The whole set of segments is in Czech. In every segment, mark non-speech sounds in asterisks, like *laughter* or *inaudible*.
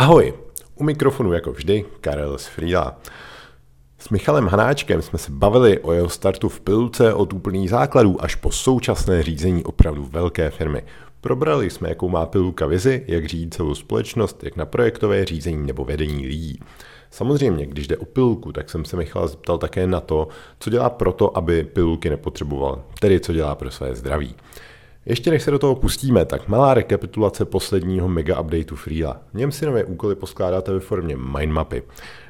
Ahoj, u mikrofonu jako vždy Karel z Frýla. S Michalem Hanáčkem jsme se bavili o jeho startu v pilce od úplných základů až po současné řízení opravdu velké firmy. Probrali jsme, jakou má pilulka vizi, jak řídit celou společnost, jak na projektové řízení nebo vedení lidí. Samozřejmě, když jde o pilulku, tak jsem se Michal zeptal také na to, co dělá proto, aby pilulky nepotřeboval, tedy co dělá pro své zdraví. Ještě než se do toho pustíme, tak malá rekapitulace posledního mega updateu Freela. V něm si nové úkoly poskládáte ve formě mindmapy.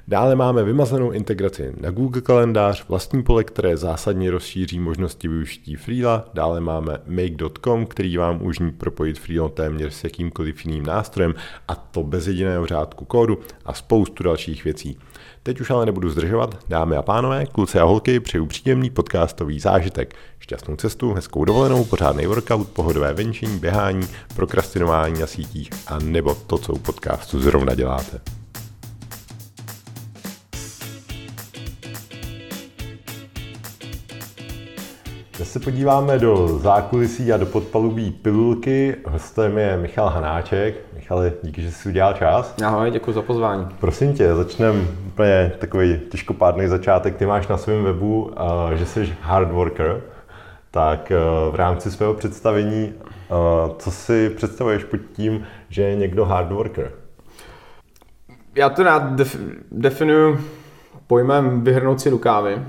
Dále máme vymazanou integraci na Google kalendář, vlastní pole, které zásadně rozšíří možnosti využití Freela. Dále máme make.com, který vám umožní propojit Freelo téměř s jakýmkoliv jiným nástrojem a to bez jediného řádku kódu a spoustu dalších věcí. Teď už ale nebudu zdržovat, dámy a pánové, kluci a holky, přeju příjemný podcastový zážitek. Šťastnou cestu, hezkou dovolenou, pořádný workout, pohodové venčení, běhání, prokrastinování na sítích a nebo to, co u podcastu zrovna děláte. Dnes se podíváme do zákulisí a do podpalubí pilulky. Hostem je Michal Hanáček. Michale, díky, že jsi udělal čas. Ahoj, děkuji za pozvání. Prosím tě, začneme úplně takový těžkopádný začátek. Ty máš na svém webu, že jsi hard worker. Tak v rámci svého představení, co si představuješ pod tím, že je někdo hard worker? Já to rád def- definuju pojmem vyhrnout si rukávy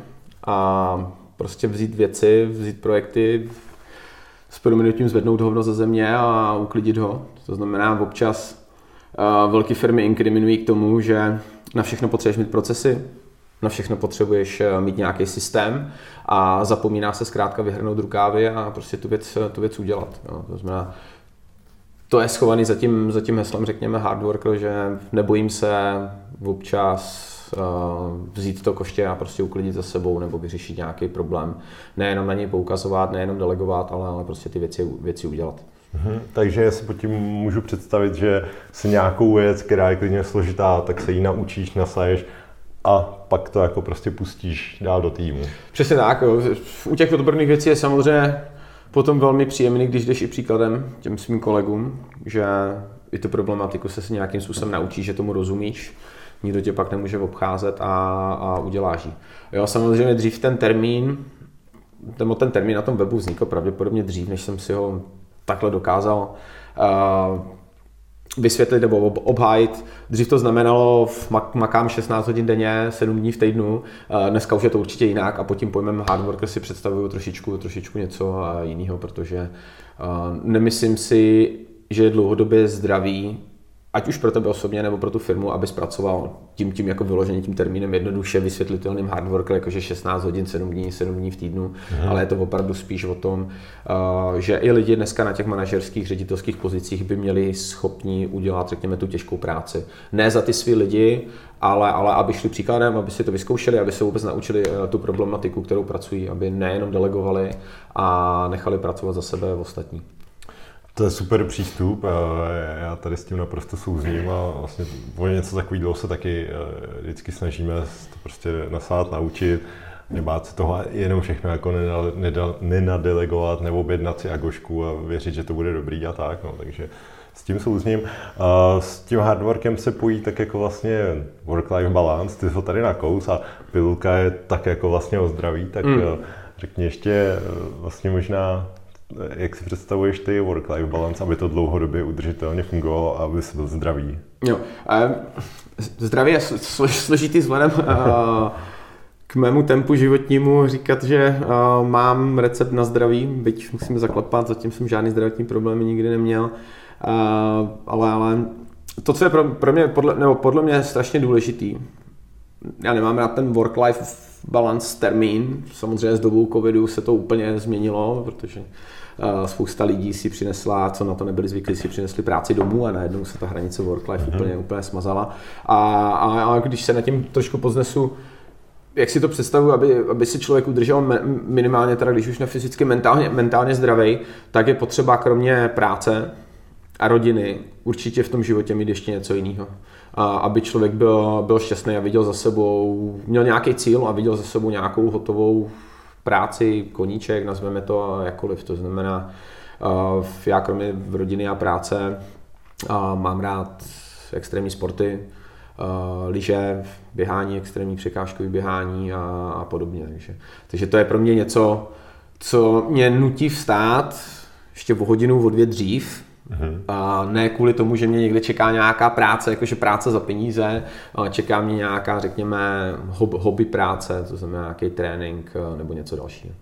a prostě vzít věci, vzít projekty, s prominutím zvednout hovno ze země a uklidit ho. To znamená, občas uh, velké firmy inkriminují k tomu, že na všechno potřebuješ mít procesy, na všechno potřebuješ mít nějaký systém a zapomíná se zkrátka vyhrnout rukávy a prostě tu věc, tu věc udělat. Jo. To znamená, to je schovaný za tím, za tím heslem, řekněme, hard worker, že nebojím se občas vzít to koště a prostě uklidit za sebou nebo vyřešit nějaký problém. Nejenom na něj poukazovat, nejenom delegovat, ale, ale prostě ty věci, věci udělat. Mhm, takže já si pod tím můžu představit, že si nějakou věc, která je klidně složitá, tak se ji naučíš, nasaješ a pak to jako prostě pustíš dál do týmu. Přesně tak. U těch odborných věcí je samozřejmě potom velmi příjemný, když jdeš i příkladem těm svým kolegům, že i tu problematiku se si nějakým způsobem naučíš, že tomu rozumíš nikdo tě pak nemůže obcházet a, a uděláš ji. Jo, samozřejmě dřív ten termín, ten, ten termín na tom webu vznikl pravděpodobně dřív, než jsem si ho takhle dokázal uh, vysvětlit nebo obhájit. Dřív to znamenalo, v makám 16 hodin denně, 7 dní v týdnu, dneska už je to určitě jinak a pod tím pojmem hard worker si představuju trošičku, trošičku něco jiného, protože nemyslím si, že je dlouhodobě zdravý ať už pro tebe osobně nebo pro tu firmu, aby zpracoval tím, tím jako vyložením tím termínem jednoduše vysvětlitelným hard work, jakože 16 hodin, 7 dní, 7 dní v týdnu, hmm. ale je to opravdu spíš o tom, uh, že i lidi dneska na těch manažerských, ředitelských pozicích by měli schopni udělat, řekněme, tu těžkou práci. Ne za ty svý lidi, ale, ale aby šli příkladem, aby si to vyzkoušeli, aby se vůbec naučili uh, tu problematiku, kterou pracují, aby nejenom delegovali a nechali pracovat za sebe ostatní. To je super přístup, já tady s tím naprosto souzním a vlastně o něco takového se taky eh, vždycky snažíme to prostě nasát, naučit, nebát se toho jenom všechno jako nenadelegovat nebo objednat si agošku a věřit, že to bude dobrý a tak, no, takže s tím souzním. A s tím hardworkem se pojí tak jako vlastně work-life balance, ty jsi ho tady nakous a pilulka je tak jako vlastně o zdraví, tak mm. řekni ještě eh, vlastně možná jak si představuješ ty work-life balance, aby to dlouhodobě udržitelně fungovalo a aby byl zdravý? Jo, zdraví je složitý vzhledem k mému tempu životnímu říkat, že mám recept na zdraví, byť musím zaklepat, zatím jsem žádný zdravotní problémy nikdy neměl, ale, ale to, co je pro, pro mě, podle, nebo podle mě strašně důležitý, já nemám rád ten work-life balance termín, samozřejmě s dobou covidu se to úplně změnilo, protože spousta lidí si přinesla, co na to nebyli zvyklí, si přinesli práci domů a najednou se ta hranice work-life mm-hmm. úplně, úplně smazala. A, a, a když se na tím trošku poznesu, jak si to představuji, aby, aby si člověk udržel minimálně, teda když už ne fyzicky, mentálně, mentálně zdravý, tak je potřeba kromě práce a rodiny určitě v tom životě mít ještě něco jiného. A aby člověk byl, byl šťastný a viděl za sebou, měl nějaký cíl a viděl za sebou nějakou hotovou práci, koníček, nazveme to jakkoliv. To znamená, já kromě rodiny a práce mám rád extrémní sporty, lyže, běhání, extrémní překážkový běhání a, a podobně. Takže, takže to je pro mě něco, co mě nutí vstát ještě o hodinu, o dvě dřív, Mm-hmm. A ne kvůli tomu, že mě někde čeká nějaká práce, jakože práce za peníze, ale čeká mě nějaká, řekněme, hobby práce, to znamená nějaký trénink eh, nebo něco dalšího.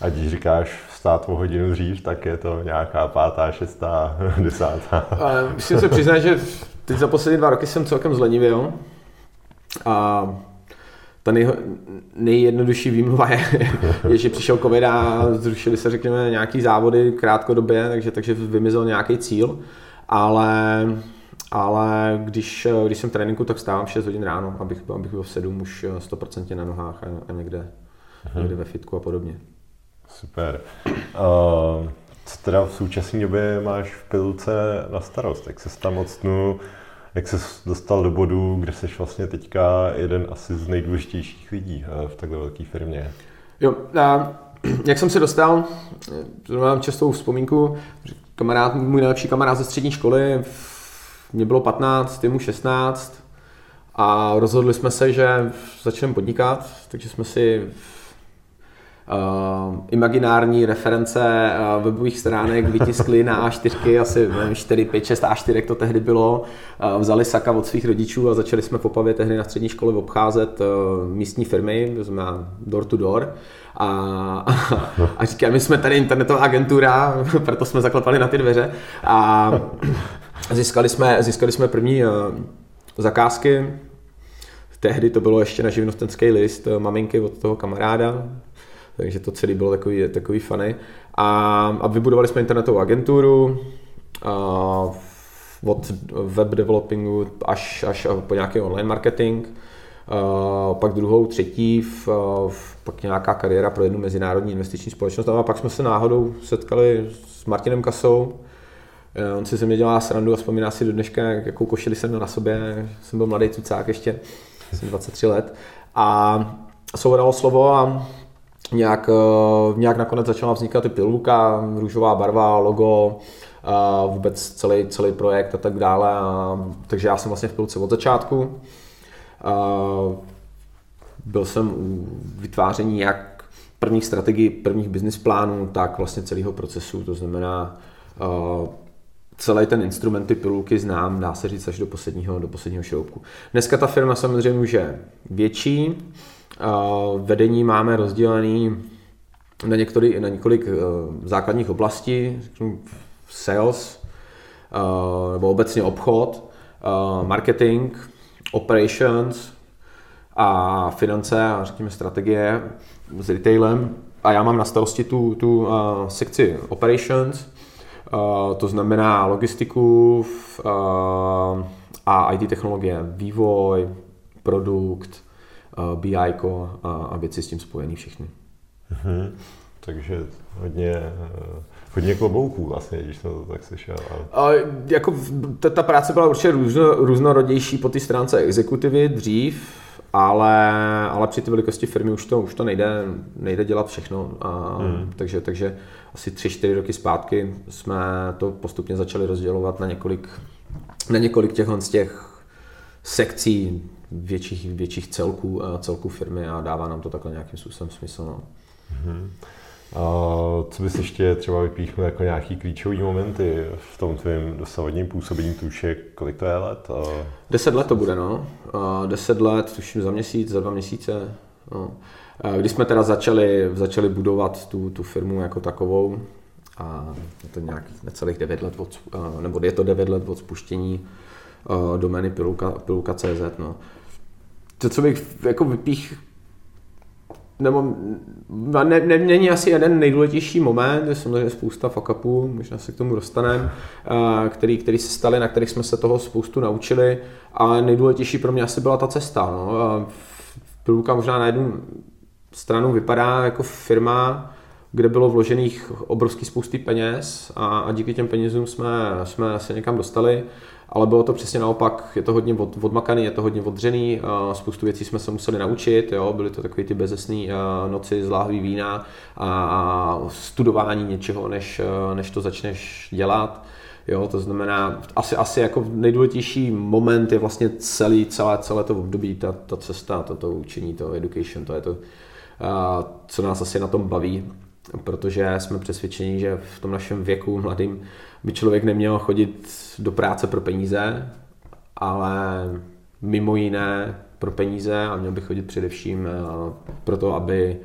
A když říkáš vstát o hodinu dřív, tak je to nějaká pátá, šestá, *laughs* desátá. Musím se přiznat, že teď za poslední dva roky jsem celkem zlenivil. A ta nej, nejjednodušší výmluva je, *laughs* je, že přišel covid a zrušili se, řekněme, nějaký závody krátkodobě, takže, takže vymizel nějaký cíl, ale, ale když, když jsem v tréninku, tak stávám 6 hodin ráno, abych, abych byl v 7 už 100% na nohách a, a někde, uh-huh. někde ve fitku a podobně. Super. Uh, co teda v současné době máš v pilce na starost? Jak se tam odstnu? Jak se dostal do bodu, kde jsi vlastně teďka jeden asi z nejdůležitějších lidí eh, v takhle velké firmě? Jo, a *clears throat* jak jsem se dostal, to mám častou vzpomínku, kamarád, můj nejlepší kamarád ze střední školy, mě bylo 15, mu 16 a rozhodli jsme se, že začneme podnikat, takže jsme si uh, imaginární reference uh, webových stránek vytiskli na A4, asi nevím, 4, 5, 6 A4 to tehdy bylo. Uh, vzali saka od svých rodičů a začali jsme v Opavě tehdy na střední škole obcházet místní firmy, to znamená door to door. A, *laughs* a, a říkám, my jsme tady internetová agentura, *laughs* proto jsme zaklepali na ty dveře a získali jsme, získali jsme první zakázky, Tehdy to bylo ještě na živnostenský list maminky od toho kamaráda, takže to celé bylo takový, takový funny. A, a vybudovali jsme internetovou agenturu, a od web developingu až, až po nějaký online marketing. Uh, pak druhou, třetí, v, v, pak nějaká kariéra pro jednu mezinárodní investiční společnost. A pak jsme se náhodou setkali s Martinem Kasou. Uh, on si ze mě dělá srandu a vzpomíná si do dneška, jakou košili jsem měl na sobě. Jsem byl mladý cucák ještě, jsem 23 let. A souvodalo slovo a nějak, eh, nějak nakonec začala vznikat i pilulka, růžová barva, logo, a vůbec celý, celý projekt a tak dále. A, takže já jsem vlastně v pilulce od začátku. A byl jsem u vytváření jak prvních strategií, prvních business plánů, tak vlastně celého procesu, to znamená celý ten instrument, ty pilulky znám, dá se říct až do posledního, do posledního šroubku. Dneska ta firma samozřejmě už je větší, Vedení máme rozdělený na, některý, na několik eh, základních oblastí, sales, eh, nebo obecně obchod, eh, marketing, operations a finance a řekněme strategie s retailem. A já mám na starosti tu, tu sekci operations, to znamená logistiku a IT technologie, vývoj, produkt, BI a věci s tím spojené všechny. Mm-hmm. Takže hodně, eh, hodně klobouků vlastně, když to tak slyšel. A jako ta, ta práce byla určitě různo, různorodější po té stránce exekutivy dřív, ale, ale při té velikosti firmy už to, už to nejde, nejde dělat všechno. A, hmm. takže, takže asi tři, čtyři roky zpátky jsme to postupně začali rozdělovat na několik, na několik těch, z těch sekcí větších, větších celků, celků firmy a dává nám to takhle nějakým způsobem smysl. No. Mm-hmm. A co bys ještě třeba vypíchnul jako nějaký klíčový momenty v tom tvém dosavadním působení, tu už je, kolik to je let? A... Deset let to bude, no. A deset let, tuším za měsíc, za dva měsíce. No. Když jsme teda začali, začali budovat tu, tu firmu jako takovou, a je to nějakých necelých devět let od, nebo je to devět let od spuštění domény pilulka, pilulka.cz. No to, co bych jako vypích, nebo ne, ne, není asi jeden nejdůležitější moment, je samozřejmě spousta fuck-upů, možná se k tomu dostaneme, který, který se staly, na kterých jsme se toho spoustu naučili, ale nejdůležitější pro mě asi byla ta cesta. No. Pilulka možná na jednu stranu vypadá jako firma, kde bylo vložených obrovský spousty peněz a, a díky těm penězům jsme, jsme se někam dostali ale bylo to přesně naopak, je to hodně od, odmakaný, je to hodně odřený, spoustu věcí jsme se museli naučit, jo, byly to takové ty bezesné noci z láhví vína a studování něčeho, než, než to začneš dělat. Jo, to znamená, asi, asi jako nejdůležitější moment je vlastně celý, celé, celé to období, ta, ta cesta, to, to učení, to education, to je to, co nás asi na tom baví, protože jsme přesvědčeni, že v tom našem věku mladým by člověk neměl chodit do práce pro peníze, ale mimo jiné pro peníze a měl by chodit především eh, pro to, aby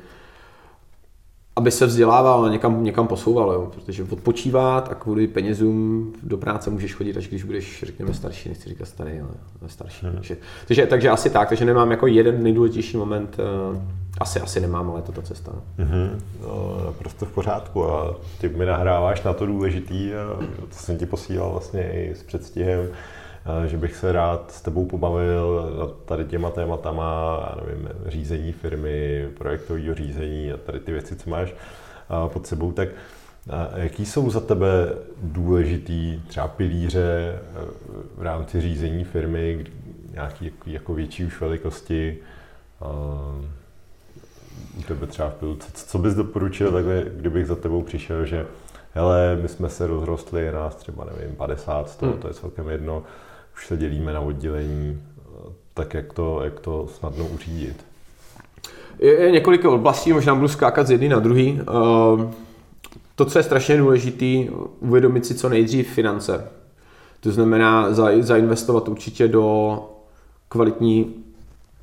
aby se vzdělával a někam, někam posouval, jo? protože odpočívat a kvůli penězům do práce můžeš chodit, až když budeš, řekněme, starší, nechci říkat starý, ale starší. Hmm. Takže, takže, takže, asi tak, takže nemám jako jeden nejdůležitější moment, uh, asi, asi nemám, ale je to ta cesta. Mm-hmm. No, naprosto v pořádku a ty mi nahráváš na to důležitý, to jsem ti posílal vlastně i s předstihem, že bych se rád s tebou pobavil nad tady těma tématama, já nevím, řízení firmy, projektového řízení a tady ty věci, co máš pod sebou, tak jaký jsou za tebe důležitý třeba pilíře v rámci řízení firmy, nějaký jako větší už velikosti, u tebe třeba v pilce. Co bys doporučil takhle, kdybych za tebou přišel, že hele, my jsme se rozrostli, je nás třeba, nevím, 50, 100, hmm. to je celkem jedno, už se dělíme na oddělení, tak jak to, jak to snadno uřídit? Je, je několik oblastí, možná budu skákat z jedné na druhý. Ehm, to, co je strašně důležité, uvědomit si co nejdřív finance. To znamená zainvestovat určitě do kvalitní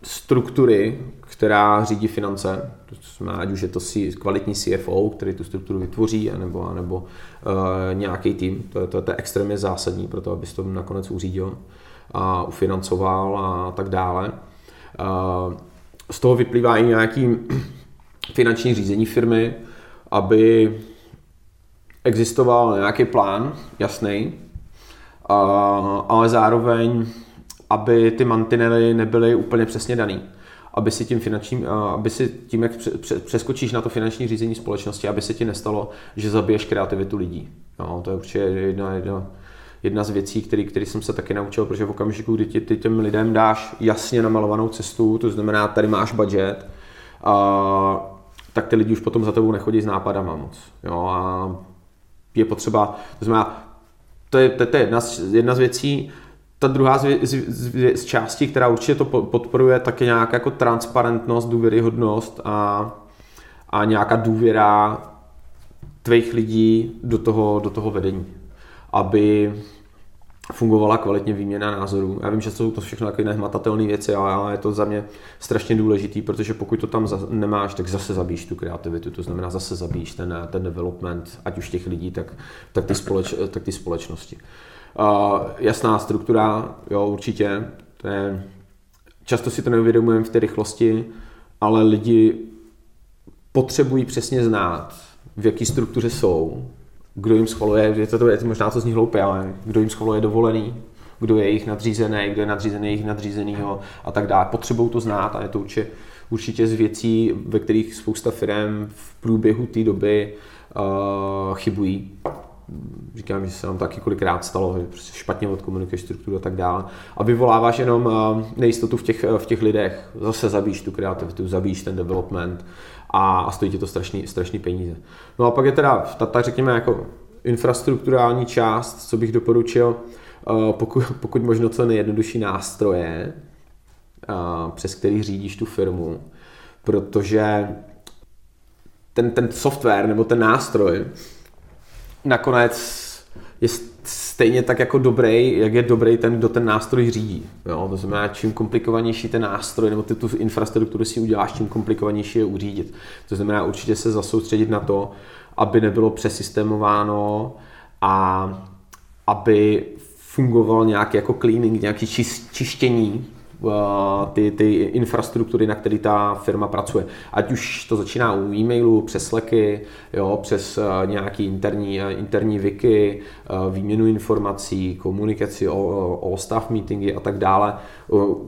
struktury, která řídí finance. To znamená, ať už je to kvalitní CFO, který tu strukturu vytvoří, anebo, anebo uh, nějaký tým. To je, to, to je extrémně zásadní pro to, abys to nakonec uřídil a ufinancoval a tak dále. Uh, z toho vyplývá i nějaký *clears throat* finanční řízení firmy, aby existoval nějaký plán jasný, uh, ale zároveň aby ty mantinely nebyly úplně přesně daný. Aby si tím finančním, aby si tím, jak přeskočíš na to finanční řízení společnosti, aby se ti nestalo, že zabiješ kreativitu lidí. No, to je určitě jedna, jedna, jedna z věcí, který, který jsem se taky naučil, protože v okamžiku, kdy ti, ty těm lidem dáš jasně namalovanou cestu, to znamená, tady máš budget, a, tak ty lidi už potom za tebou nechodí s nápadama moc. Jo, a je potřeba, to znamená, to je, to, to je jedna, z, jedna z věcí, ta druhá z, z, z, z části, která určitě to podporuje, tak je nějaká jako transparentnost, důvěryhodnost a, a nějaká důvěra tvých lidí do toho, do toho vedení. Aby fungovala kvalitně výměna názorů. Já vím, že jsou to všechno takové nehmatatelné věci, ale je to za mě strašně důležitý, protože pokud to tam nemáš, tak zase zabíš tu kreativitu, to znamená zase zabíš ten, ten development, ať už těch lidí, tak, tak, ty, společ, tak ty společnosti. Jasná struktura, jo, určitě. To je, často si to neuvědomujeme v té rychlosti, ale lidi potřebují přesně znát, v jaké struktuře jsou, kdo jim schvaluje, je to, je to možná to zní hloupě, ale kdo jim schvaluje dovolený, kdo je jejich nadřízený, kdo je nadřízený jejich nadřízenýho a tak dále. Potřebují to znát a je to určitě, určitě z věcí, ve kterých spousta firm v průběhu té doby uh, chybují říkám, že se nám taky kolikrát stalo, že prostě špatně odkomunikuješ strukturu a tak dále. A vyvoláváš jenom eh, nejistotu v těch, eh, v těch lidech. Zase zabíš tu kreativitu, zabíš ten development a, a stojí ti to strašný, strašný peníze. No a pak je teda ta, ta řekněme jako infrastrukturální část, co bych doporučil, eh, pokud, *laughs* pokud možno co nejjednodušší nástroje, přes který řídíš tu firmu, protože ten, ten software nebo ten nástroj nakonec je stejně tak jako dobrý, jak je dobrý ten, kdo ten nástroj řídí. Jo? To znamená, čím komplikovanější ten nástroj nebo ty tu infrastrukturu si uděláš, tím komplikovanější je uřídit. To znamená určitě se zasoustředit na to, aby nebylo přesystemováno a aby fungoval nějaký jako cleaning, nějaký čištění Eh, ty, ty infrastruktury, na které ta firma pracuje. Ať už to začíná u e-mailu, přes Slacky, jo, přes eh, nějaký interní, eh, interní wiki, výměnu informací, komunikaci o, o staff meetingy a tak dále.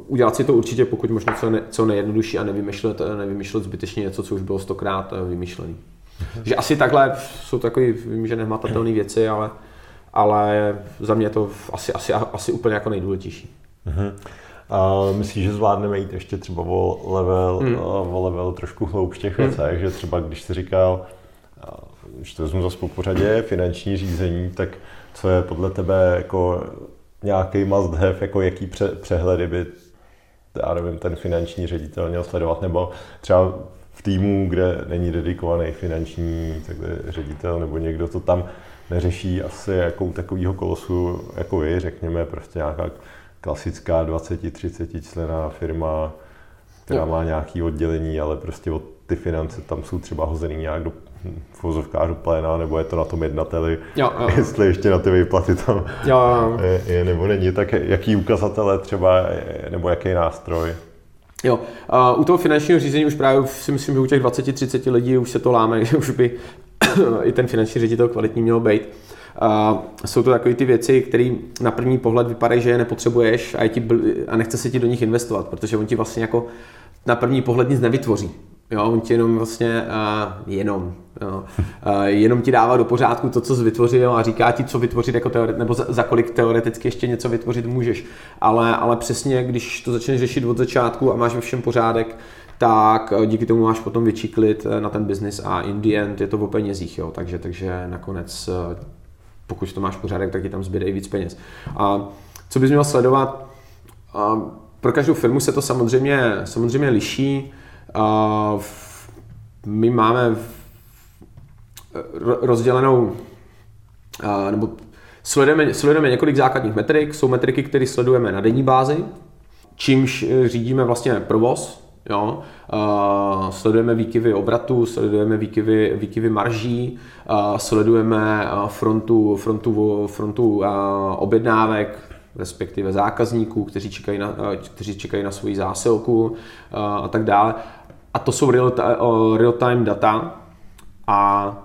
Udělat si to určitě pokud možno co, ne, co nejjednodušší a nevymýšlet, nevymýšlet zbytečně něco, co už bylo stokrát vymyšlené. Že asi takhle jsou takové, vím, že nehmatatelné věci, ale, ale za mě je to asi, asi, asi úplně jako nejdůležitější. Uh-huh. A myslíš, že zvládneme jít ještě třeba o level, hmm. o level trošku hloub v těch hmm. věcech, že třeba když jsi říkal, když to vezmu zase po pořadě, finanční řízení, tak co je podle tebe jako nějaký must have, jako jaký pře- přehledy by já nevím, ten finanční ředitel měl sledovat, nebo třeba v týmu, kde není dedikovaný finanční takhle, ředitel nebo někdo to tam neřeší asi jakou takovýho kolosu jako vy, řekněme, prostě nějaká klasická 20-30 člená firma, která má nějaký oddělení, ale prostě od ty finance tam jsou třeba hozený nějak do v vozovkách do pléna, nebo je to na tom jednateli, jo, jo. *laughs* jestli ještě na ty výplaty tam jo, jo. Je, je, nebo není, tak jaký ukazatele třeba, nebo jaký nástroj? Jo, a u toho finančního řízení už právě si myslím, že u těch 20-30 lidí už se to láme, *laughs* že už by *coughs* i ten finanční ředitel kvalitní měl být. A jsou to takové ty věci, které na první pohled vypadají, že je nepotřebuješ a, je ti bl- a nechce se ti do nich investovat, protože on ti vlastně jako na první pohled nic nevytvoří. Jo, on ti jenom vlastně, uh, jenom, jo, uh, jenom ti dává do pořádku to, co jsi vytvořil a říká ti, co vytvořit jako teoret, nebo za, za kolik teoreticky ještě něco vytvořit můžeš. Ale, ale přesně, když to začneš řešit od začátku a máš ve všem pořádek, tak díky tomu máš potom větší klid na ten biznis a in the end je to o penězích, jo, takže, takže nakonec pokud to máš pořádek, tak ti tam zbyde i víc peněz. A co bys měl sledovat? A pro každou firmu se to samozřejmě, samozřejmě liší. A my máme rozdělenou, nebo sledujeme, sledujeme několik základních metrik. Jsou metriky, které sledujeme na denní bázi, čímž řídíme vlastně provoz Jo? Sledujeme výkyvy obratu, sledujeme výkyvy, výkyvy marží, sledujeme frontu, frontu, frontu objednávek, respektive zákazníků, kteří čekají na, kteří čekají na svoji zásilku a tak dále. A to jsou real-time real data a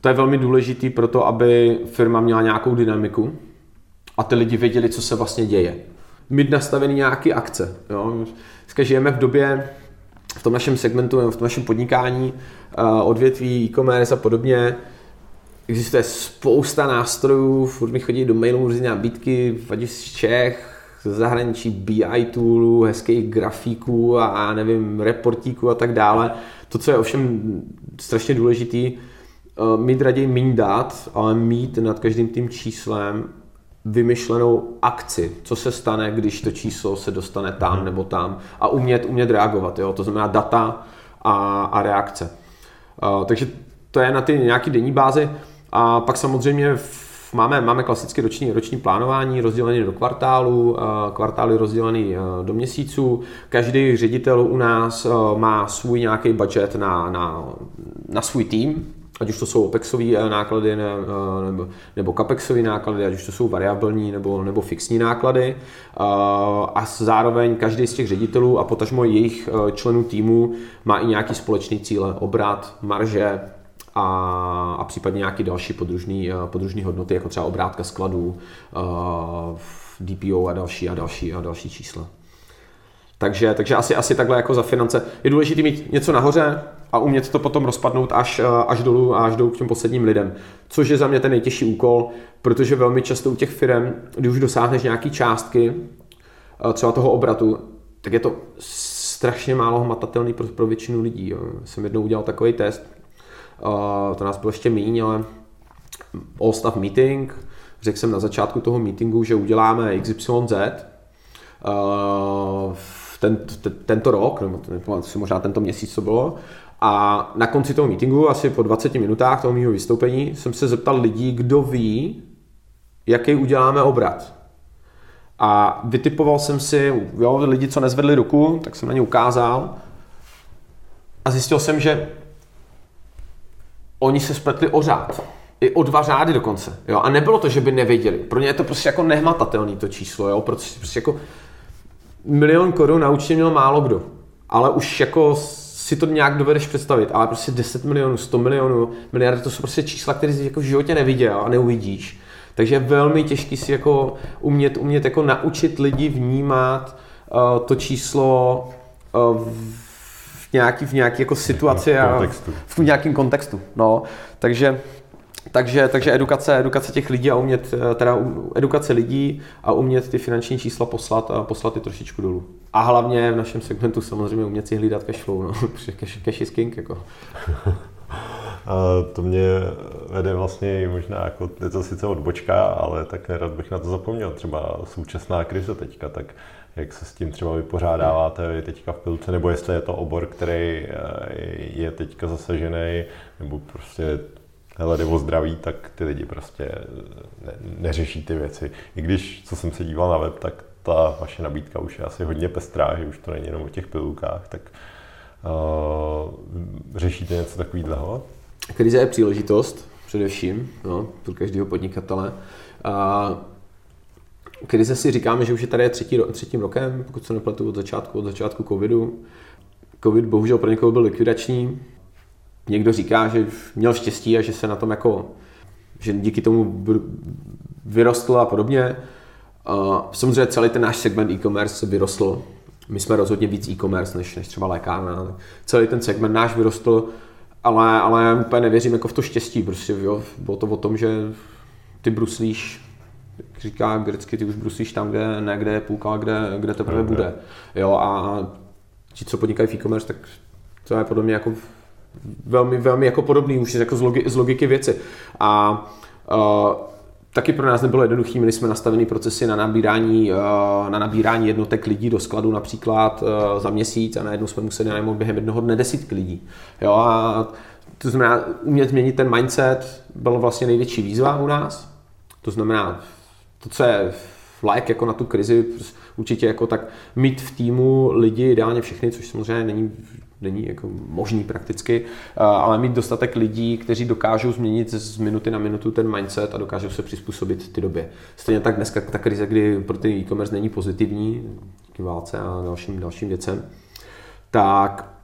to je velmi důležité pro to, aby firma měla nějakou dynamiku a ty lidi věděli, co se vlastně děje. Mít nastavený nějaké akce. Jo? Dneska žijeme v době, v tom našem segmentu, v tom našem podnikání, eh, odvětví, e-commerce a podobně, existuje spousta nástrojů, furt mi chodí do mailů různé nabídky, ať z Čech, ze zahraničí BI toolů, hezkých grafiků a nevím, reportíků a tak dále. To, co je ovšem strašně důležitý, eh, mít raději méně dát, ale mít nad každým tím číslem vymyšlenou akci, co se stane, když to číslo se dostane tam mhm. nebo tam a umět, umět reagovat, jo? to znamená data a, a reakce. Uh, takže to je na ty nějaký denní bázi a pak samozřejmě v, máme, máme klasické roční, roční plánování rozdělené do kvartálu, uh, kvartály rozdělené uh, do měsíců. Každý ředitel u nás má svůj nějaký budget na, na, na svůj tým, ať už to jsou OPEXové eh, náklady ne, eh, nebo, nebo CAPEXové náklady, ať už to jsou variabilní nebo, nebo fixní náklady. Eh, a zároveň každý z těch ředitelů a potažmo jejich členů týmu má i nějaký společný cíle, obrat, marže, a, a případně nějaké další podružné podružný hodnoty, jako třeba obrátka skladů, DPO a další a další a další čísla. Takže, takže asi, asi takhle jako za finance. Je důležité mít něco nahoře a umět to potom rozpadnout až, eh, až dolů a až dolů k těm posledním lidem. Což je za mě ten nejtěžší úkol, protože velmi často u těch firm, když už dosáhneš nějaký částky, eh, třeba toho obratu, tak je to strašně málo hmatatelný pro, pro většinu lidí. Jo. Jsem jednou udělal takový test, uh, to nás bylo ještě méně, ale all staff meeting, řekl jsem na začátku toho meetingu, že uděláme XYZ, uh, ten, ten, tento rok, nebo si možná tento měsíc to bylo. A na konci toho meetingu, asi po 20 minutách toho mého vystoupení, jsem se zeptal lidí, kdo ví, jaký uděláme obrat. A vytipoval jsem si, jo, lidi, co nezvedli ruku, tak jsem na ně ukázal. A zjistil jsem, že oni se spletli o řád. I o dva řády dokonce. Jo? A nebylo to, že by nevěděli. Pro ně je to prostě jako nehmatatelný to číslo. Jo? Prostě jako milion korun na účtě měl málo kdo. Ale už jako si to nějak dovedeš představit, ale prostě 10 milionů, 100 milionů, miliardy, to jsou prostě čísla, které jsi jako v životě neviděl a neuvidíš. Takže je velmi těžký si jako umět, umět jako naučit lidi vnímat uh, to číslo uh, v nějaký, v nějaký jako situaci a v nějakém kontextu. No. Takže takže, takže edukace, edukace těch lidí a umět, eh, teda edukace lidí a umět ty finanční čísla poslat a poslat ty trošičku dolů. A hlavně v našem segmentu samozřejmě umět si hlídat cash flow, no, *laughs* cash, cash is king, jako. *laughs* A to mě vede vlastně možná, jako, je to sice odbočka, ale tak nerad bych na to zapomněl. Třeba současná krize teďka, tak jak se s tím třeba vypořádáváte teďka v pilce, nebo jestli je to obor, který eh, je teďka zasažený, nebo prostě hele, jde o zdraví, tak ty lidi prostě ne, neřeší ty věci. I když, co jsem se díval na web, tak ta vaše nabídka už je asi hodně pestrá, že už to není jenom o těch pilulkách, tak uh, řešíte něco takového? Krize je příležitost, především, no, pro každého podnikatele. A krize si říkáme, že už je tady třetí, třetím rokem, pokud se nepletu od začátku, od začátku covidu. Covid bohužel pro někoho byl likvidační. Někdo říká, že měl štěstí a že se na tom jako, že díky tomu vyrostl a podobně. A samozřejmě celý ten náš segment e-commerce vyrostl. My jsme rozhodně víc e-commerce než, než třeba lékárna. Celý ten segment náš vyrostl, ale, ale úplně nevěřím jako v to štěstí. Prostě, jo. Bylo to o tom, že ty bruslíš jak říká grecky, ty už bruslíš tam, kde ne, kde je půlka, kde, kde teprve okay. bude. Jo, a ti, co podnikají v e-commerce, tak to je podle mě jako velmi, velmi jako podobný už jako z, logi, z logiky věci. A uh, taky pro nás nebylo jednoduché, měli jsme nastavený procesy na nabírání, na nabírání jednotek lidí do skladu například za měsíc a najednou jsme museli najmout během jednoho dne desítky lidí. Jo, a to znamená, umět změnit ten mindset bylo vlastně největší výzva u nás. To znamená, to, co je like jako na tu krizi, určitě jako tak mít v týmu lidi, ideálně všechny, což samozřejmě není není jako možný prakticky, ale mít dostatek lidí, kteří dokážou změnit z minuty na minutu ten mindset a dokážou se přizpůsobit ty době. Stejně tak dneska ta krize, kdy pro ty e-commerce není pozitivní, díky válce a dalším, dalším věcem, tak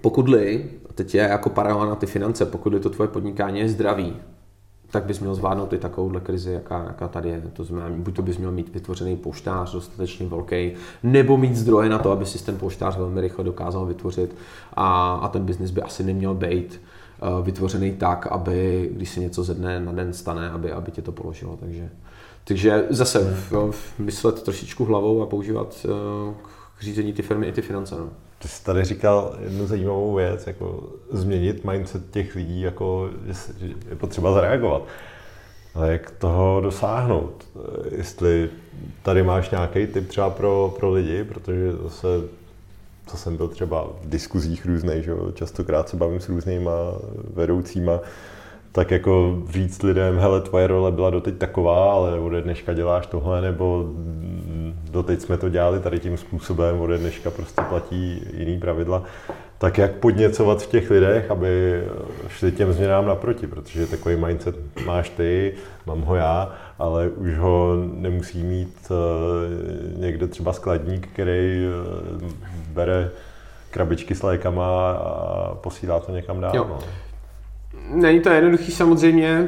pokud-li, teď je jako paralela na ty finance, pokud to tvoje podnikání je zdravý, tak bys měl zvládnout i takovouhle krizi, jaká, jaká tady je. To znamená, buď to bys měl mít vytvořený poštář dostatečně velký, nebo mít zdroje na to, aby si ten poštář velmi rychle dokázal vytvořit a, a ten biznis by asi neměl být uh, vytvořený tak, aby když se něco ze dne na den stane, aby, aby tě to položilo. Takže, takže zase v, v myslet trošičku hlavou a používat uh, k řízení ty firmy i ty finance. No. Ty jsi tady říkal jednu zajímavou věc, jako změnit mindset těch lidí, jako že je potřeba zareagovat. Ale jak toho dosáhnout? Jestli tady máš nějaký tip třeba pro, pro lidi, protože zase co jsem byl třeba v diskuzích různých, že častokrát se bavím s různýma vedoucíma, tak jako říct lidem, hele, tvoje role byla doteď taková, ale ode dneška děláš tohle, nebo doteď jsme to dělali tady tím způsobem, ode dneška prostě platí jiný pravidla, tak jak podněcovat v těch lidech, aby šli těm změnám naproti, protože takový mindset máš ty, mám ho já, ale už ho nemusí mít eh, někde třeba skladník, který eh, bere krabičky s lékama a posílá to někam dál. Jo. Není to jednoduchý samozřejmě,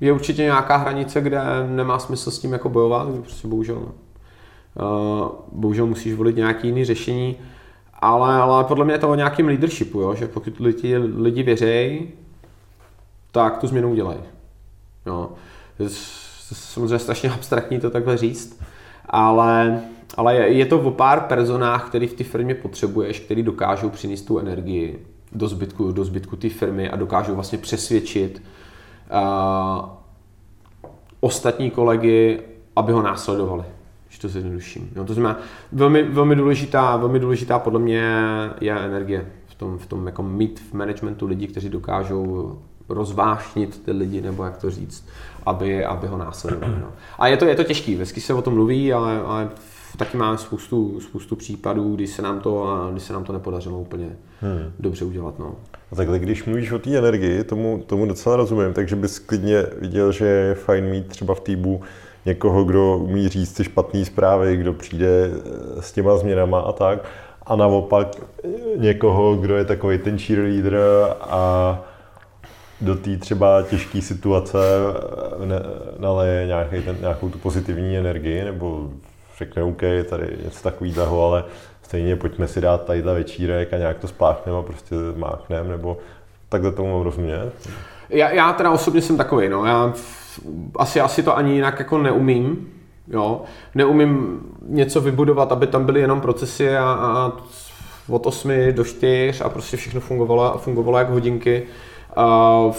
je určitě nějaká hranice, kde nemá smysl s tím jako bojovat, prostě bohužel. No. Bohužel musíš volit nějaký jiný řešení, ale, ale podle mě je to o nějakém leadershipu, jo? že pokud lidi, lidi věří, tak tu změnu udělají. Jo. Samozřejmě strašně abstraktní to takhle říct, ale, ale je, je to o pár personách, který v té firmě potřebuješ, který dokážou přinést tu energii do zbytku, do zbytku té firmy a dokážou vlastně přesvědčit uh, ostatní kolegy, aby ho následovali když to zjednoduším. No, to znamená, velmi, velmi, důležitá, velmi důležitá podle mě je energie v tom, v tom jako mít v managementu lidi, kteří dokážou rozvášnit ty lidi, nebo jak to říct, aby, aby ho následovali. No. A je to, je to těžký, vždycky se o tom mluví, ale, ale taky máme spoustu, spoustu případů, kdy se nám to, kdy se nám to nepodařilo úplně hmm. dobře udělat. No. A takhle, když mluvíš o té energii, tomu, tomu docela rozumím, takže bys klidně viděl, že je fajn mít třeba v týbu někoho, kdo umí říct ty špatné zprávy, kdo přijde eh, s těma změnama a tak. A naopak eh, někoho, kdo je takový ten cheerleader a do té třeba těžké situace eh, ne, naleje nějaký ten, nějakou tu pozitivní energii, nebo řekne OK, tady něco takového, ale stejně pojďme si dát tadyhle večírek a nějak to spláchneme a prostě máchneme, nebo takhle tomu mám rozumět? Já, já teda osobně jsem takový, no. Já asi, asi to ani jinak jako neumím. Jo. Neumím něco vybudovat, aby tam byly jenom procesy a, a od 8 do 4 a prostě všechno fungovalo, fungovalo jak hodinky. Uh,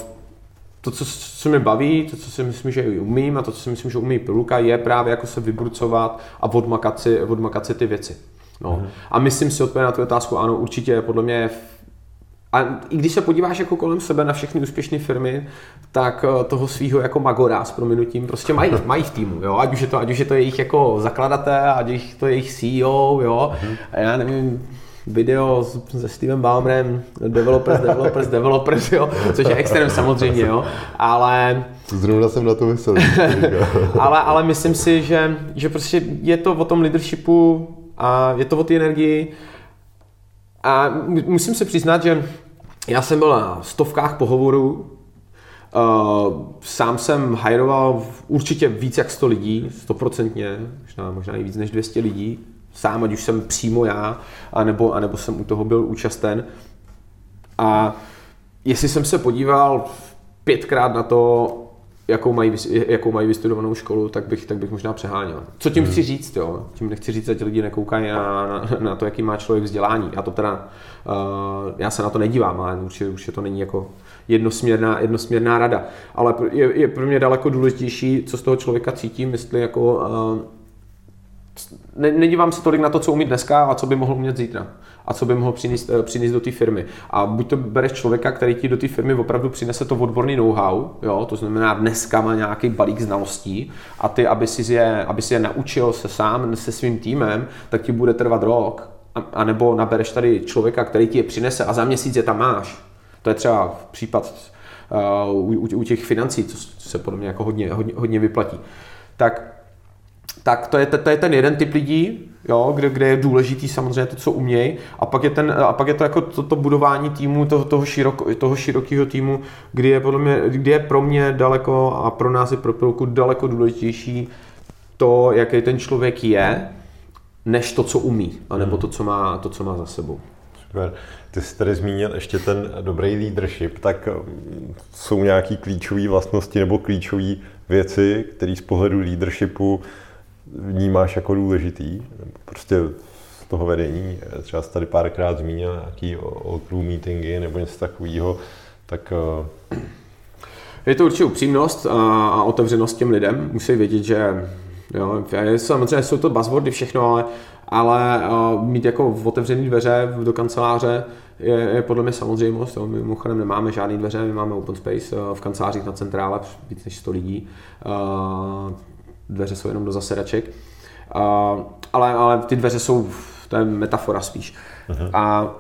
to, co, co mě baví, to, co si myslím, že umím a to, co si myslím, že umí Piluka, je právě jako se vybrucovat a odmakat si, odmakat si ty věci. No. Mm. A myslím si odpověď na tu otázku, ano, určitě podle mě a i když se podíváš jako kolem sebe na všechny úspěšné firmy, tak eh, toho svého jako magora s prominutím prostě mají, mají v týmu, jo? Ať už je to, ať už je to jejich jako zakladatel, ať už je to jejich CEO, jo? Mm-hmm. A já nevím, video se Stevem Ballmerem, developers, developers, developers, jo, což je extrém samozřejmě, jo, ale... Zrovna jsem na to myslel. *laughs* ale, ale myslím si, že, že prostě je to o tom leadershipu a je to o té energii. A musím se přiznat, že já jsem byl na stovkách pohovorů, Uh, sám jsem hajroval určitě víc jak 100 lidí, stoprocentně, možná, možná i víc než 200 lidí sám, ať už jsem přímo já, anebo, anebo jsem u toho byl účasten. A jestli jsem se podíval pětkrát na to, jakou mají, jakou mají vystudovanou školu, tak bych, tak bych možná přeháněl. Co tím hmm. chci říct, jo? Tím nechci říct, že ti lidi nekoukají na, na, na to, jaký má člověk vzdělání. Já to teda, uh, já se na to nedívám, ale určitě, určitě to není jako jednosměrná, jednosměrná rada. Ale je, je pro mě daleko důležitější, co z toho člověka cítím, jestli jako uh, ne, nedívám se tolik na to, co umí dneska a co by mohl umět zítra a co by mohl přinést, eh, přinést do té firmy. A buď to bereš člověka, který ti do té firmy opravdu přinese to odborný know-how, jo, to znamená dneska má nějaký balík znalostí a ty, aby si je, aby si je naučil se sám, se svým týmem, tak ti bude trvat rok. A, a nebo nabereš tady člověka, který ti je přinese a za měsíc je tam máš. To je třeba případ uh, u, u těch financí, co se podle mě jako hodně, hodně, hodně vyplatí. Tak tak to je, to je ten jeden typ lidí, jo, kde, kde je důležitý samozřejmě to, co umějí, a pak je, ten, a pak je to jako to, to budování týmu, toho, toho, široko, toho širokého týmu, kdy je, podle mě, kdy je pro mě daleko a pro nás je pro Pilku daleko důležitější to, jaký ten člověk je, než to, co umí, anebo hmm. to, co má, to, co má za sebou. Super. Ty jsi tady zmínil ještě ten dobrý leadership, tak um, jsou nějaké klíčové vlastnosti nebo klíčové věci, které z pohledu leadershipu vnímáš jako důležitý? Prostě z toho vedení, třeba jsi tady párkrát zmínil nějaký all crew meetingy nebo něco takového, tak... Eh, Je to určitě upřímnost a, a otevřenost těm lidem. Musí vědět, že jo, samozřejmě jsou to buzzwordy všechno, ale, ale uh, mít jako otevřené dveře do kanceláře je, je podle mě samozřejmost. Jo. My mimochodem nemáme žádné dveře, my máme open space v kancelářích na centrále víc než 100 lidí. Dveře jsou jenom do zasedaček. Uh, ale, ale ty dveře jsou, to je metafora spíš. Uh-huh. A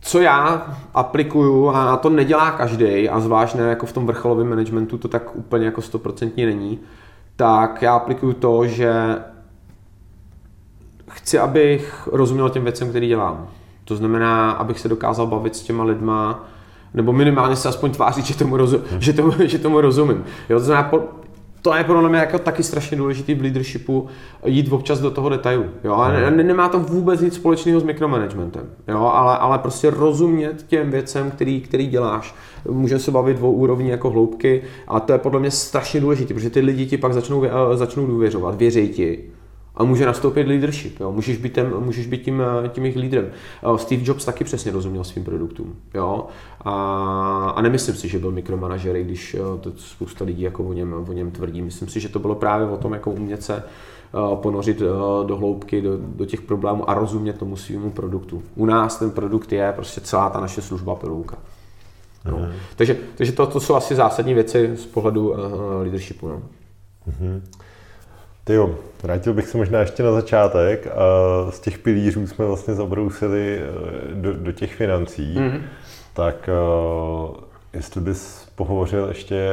co já aplikuju, a to nedělá každý, a zvlášť ne jako v tom vrcholovém managementu to tak úplně jako stoprocentně není, tak já aplikuju to, že chci, abych rozuměl těm věcem, který dělám. To znamená, abych se dokázal bavit s těma lidma, nebo minimálně se aspoň tvářit, že tomu, rozum, že tomu, že tomu rozumím. Jo, to znamená, to je pro mě jako taky strašně důležitý v leadershipu jít občas do toho detailu. Jo? A ne, nemá to vůbec nic společného s mikromanagementem, jo? Ale, ale prostě rozumět těm věcem, který, který děláš. Můžeme se bavit o úrovni jako hloubky, ale to je podle mě strašně důležité, protože ty lidi ti pak začnou, začnou důvěřovat, věří ti a může nastoupit leadership. Jo? Můžeš být, ten, můžeš být tím, tím jejich lídrem. Steve Jobs taky přesně rozuměl svým produktům. Jo? A, a nemyslím si, že byl mikromanažer, když to spousta lidí jako o něm, o něm tvrdí. Myslím si, že to bylo právě o tom, jako umět se ponořit do hloubky, do, do těch problémů a rozumět tomu svýmu produktu. U nás ten produkt je prostě celá ta naše služba pelouka. No. Mm. Takže, takže to, to jsou asi zásadní věci z pohledu uh, leadershipu. No. Mm-hmm. Ty jo, vrátil bych se možná ještě na začátek z těch pilířů jsme vlastně zabrousili eh, do, do těch financí. Mm-hmm. Tak uh, jestli bys pohovořil ještě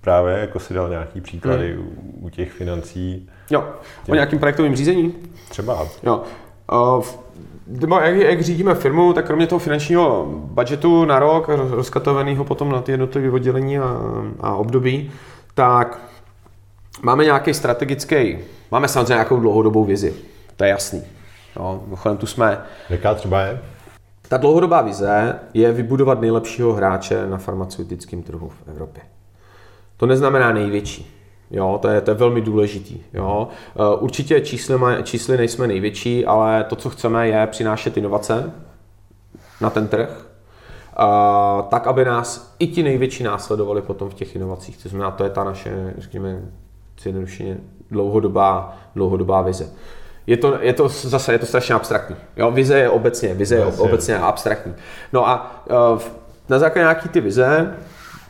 právě, jako si dal nějaký příklady mm. u, u těch financí. Jo, těch... o nějakým projektovým řízení? Třeba. Jo. Uh, jak, jak řídíme firmu, tak kromě toho finančního budgetu na rok, rozkatovaného potom na ty jednotlivé oddělení a, a období, tak máme nějaký strategický, máme samozřejmě nějakou dlouhodobou vizi, to je jasný. No, mimochodem tu jsme. Jaká třeba je? Ta dlouhodobá vize je vybudovat nejlepšího hráče na farmaceutickém trhu v Evropě. To neznamená největší. Jo, to je, to je velmi důležitý. Jo. Eh, určitě čísly, čísly nejsme největší, ale to, co chceme, je přinášet inovace na ten trh tak, aby nás i ti největší následovali potom v těch inovacích. To znamená, to je ta naše, řekněme, zjednodušeně dlouhodobá, dlouhodobá vize. Je to, je to zase je to strašně abstraktní. Jo, vize je obecně, vize je obecně abstraktní. No a uh, na základě nějaký ty vize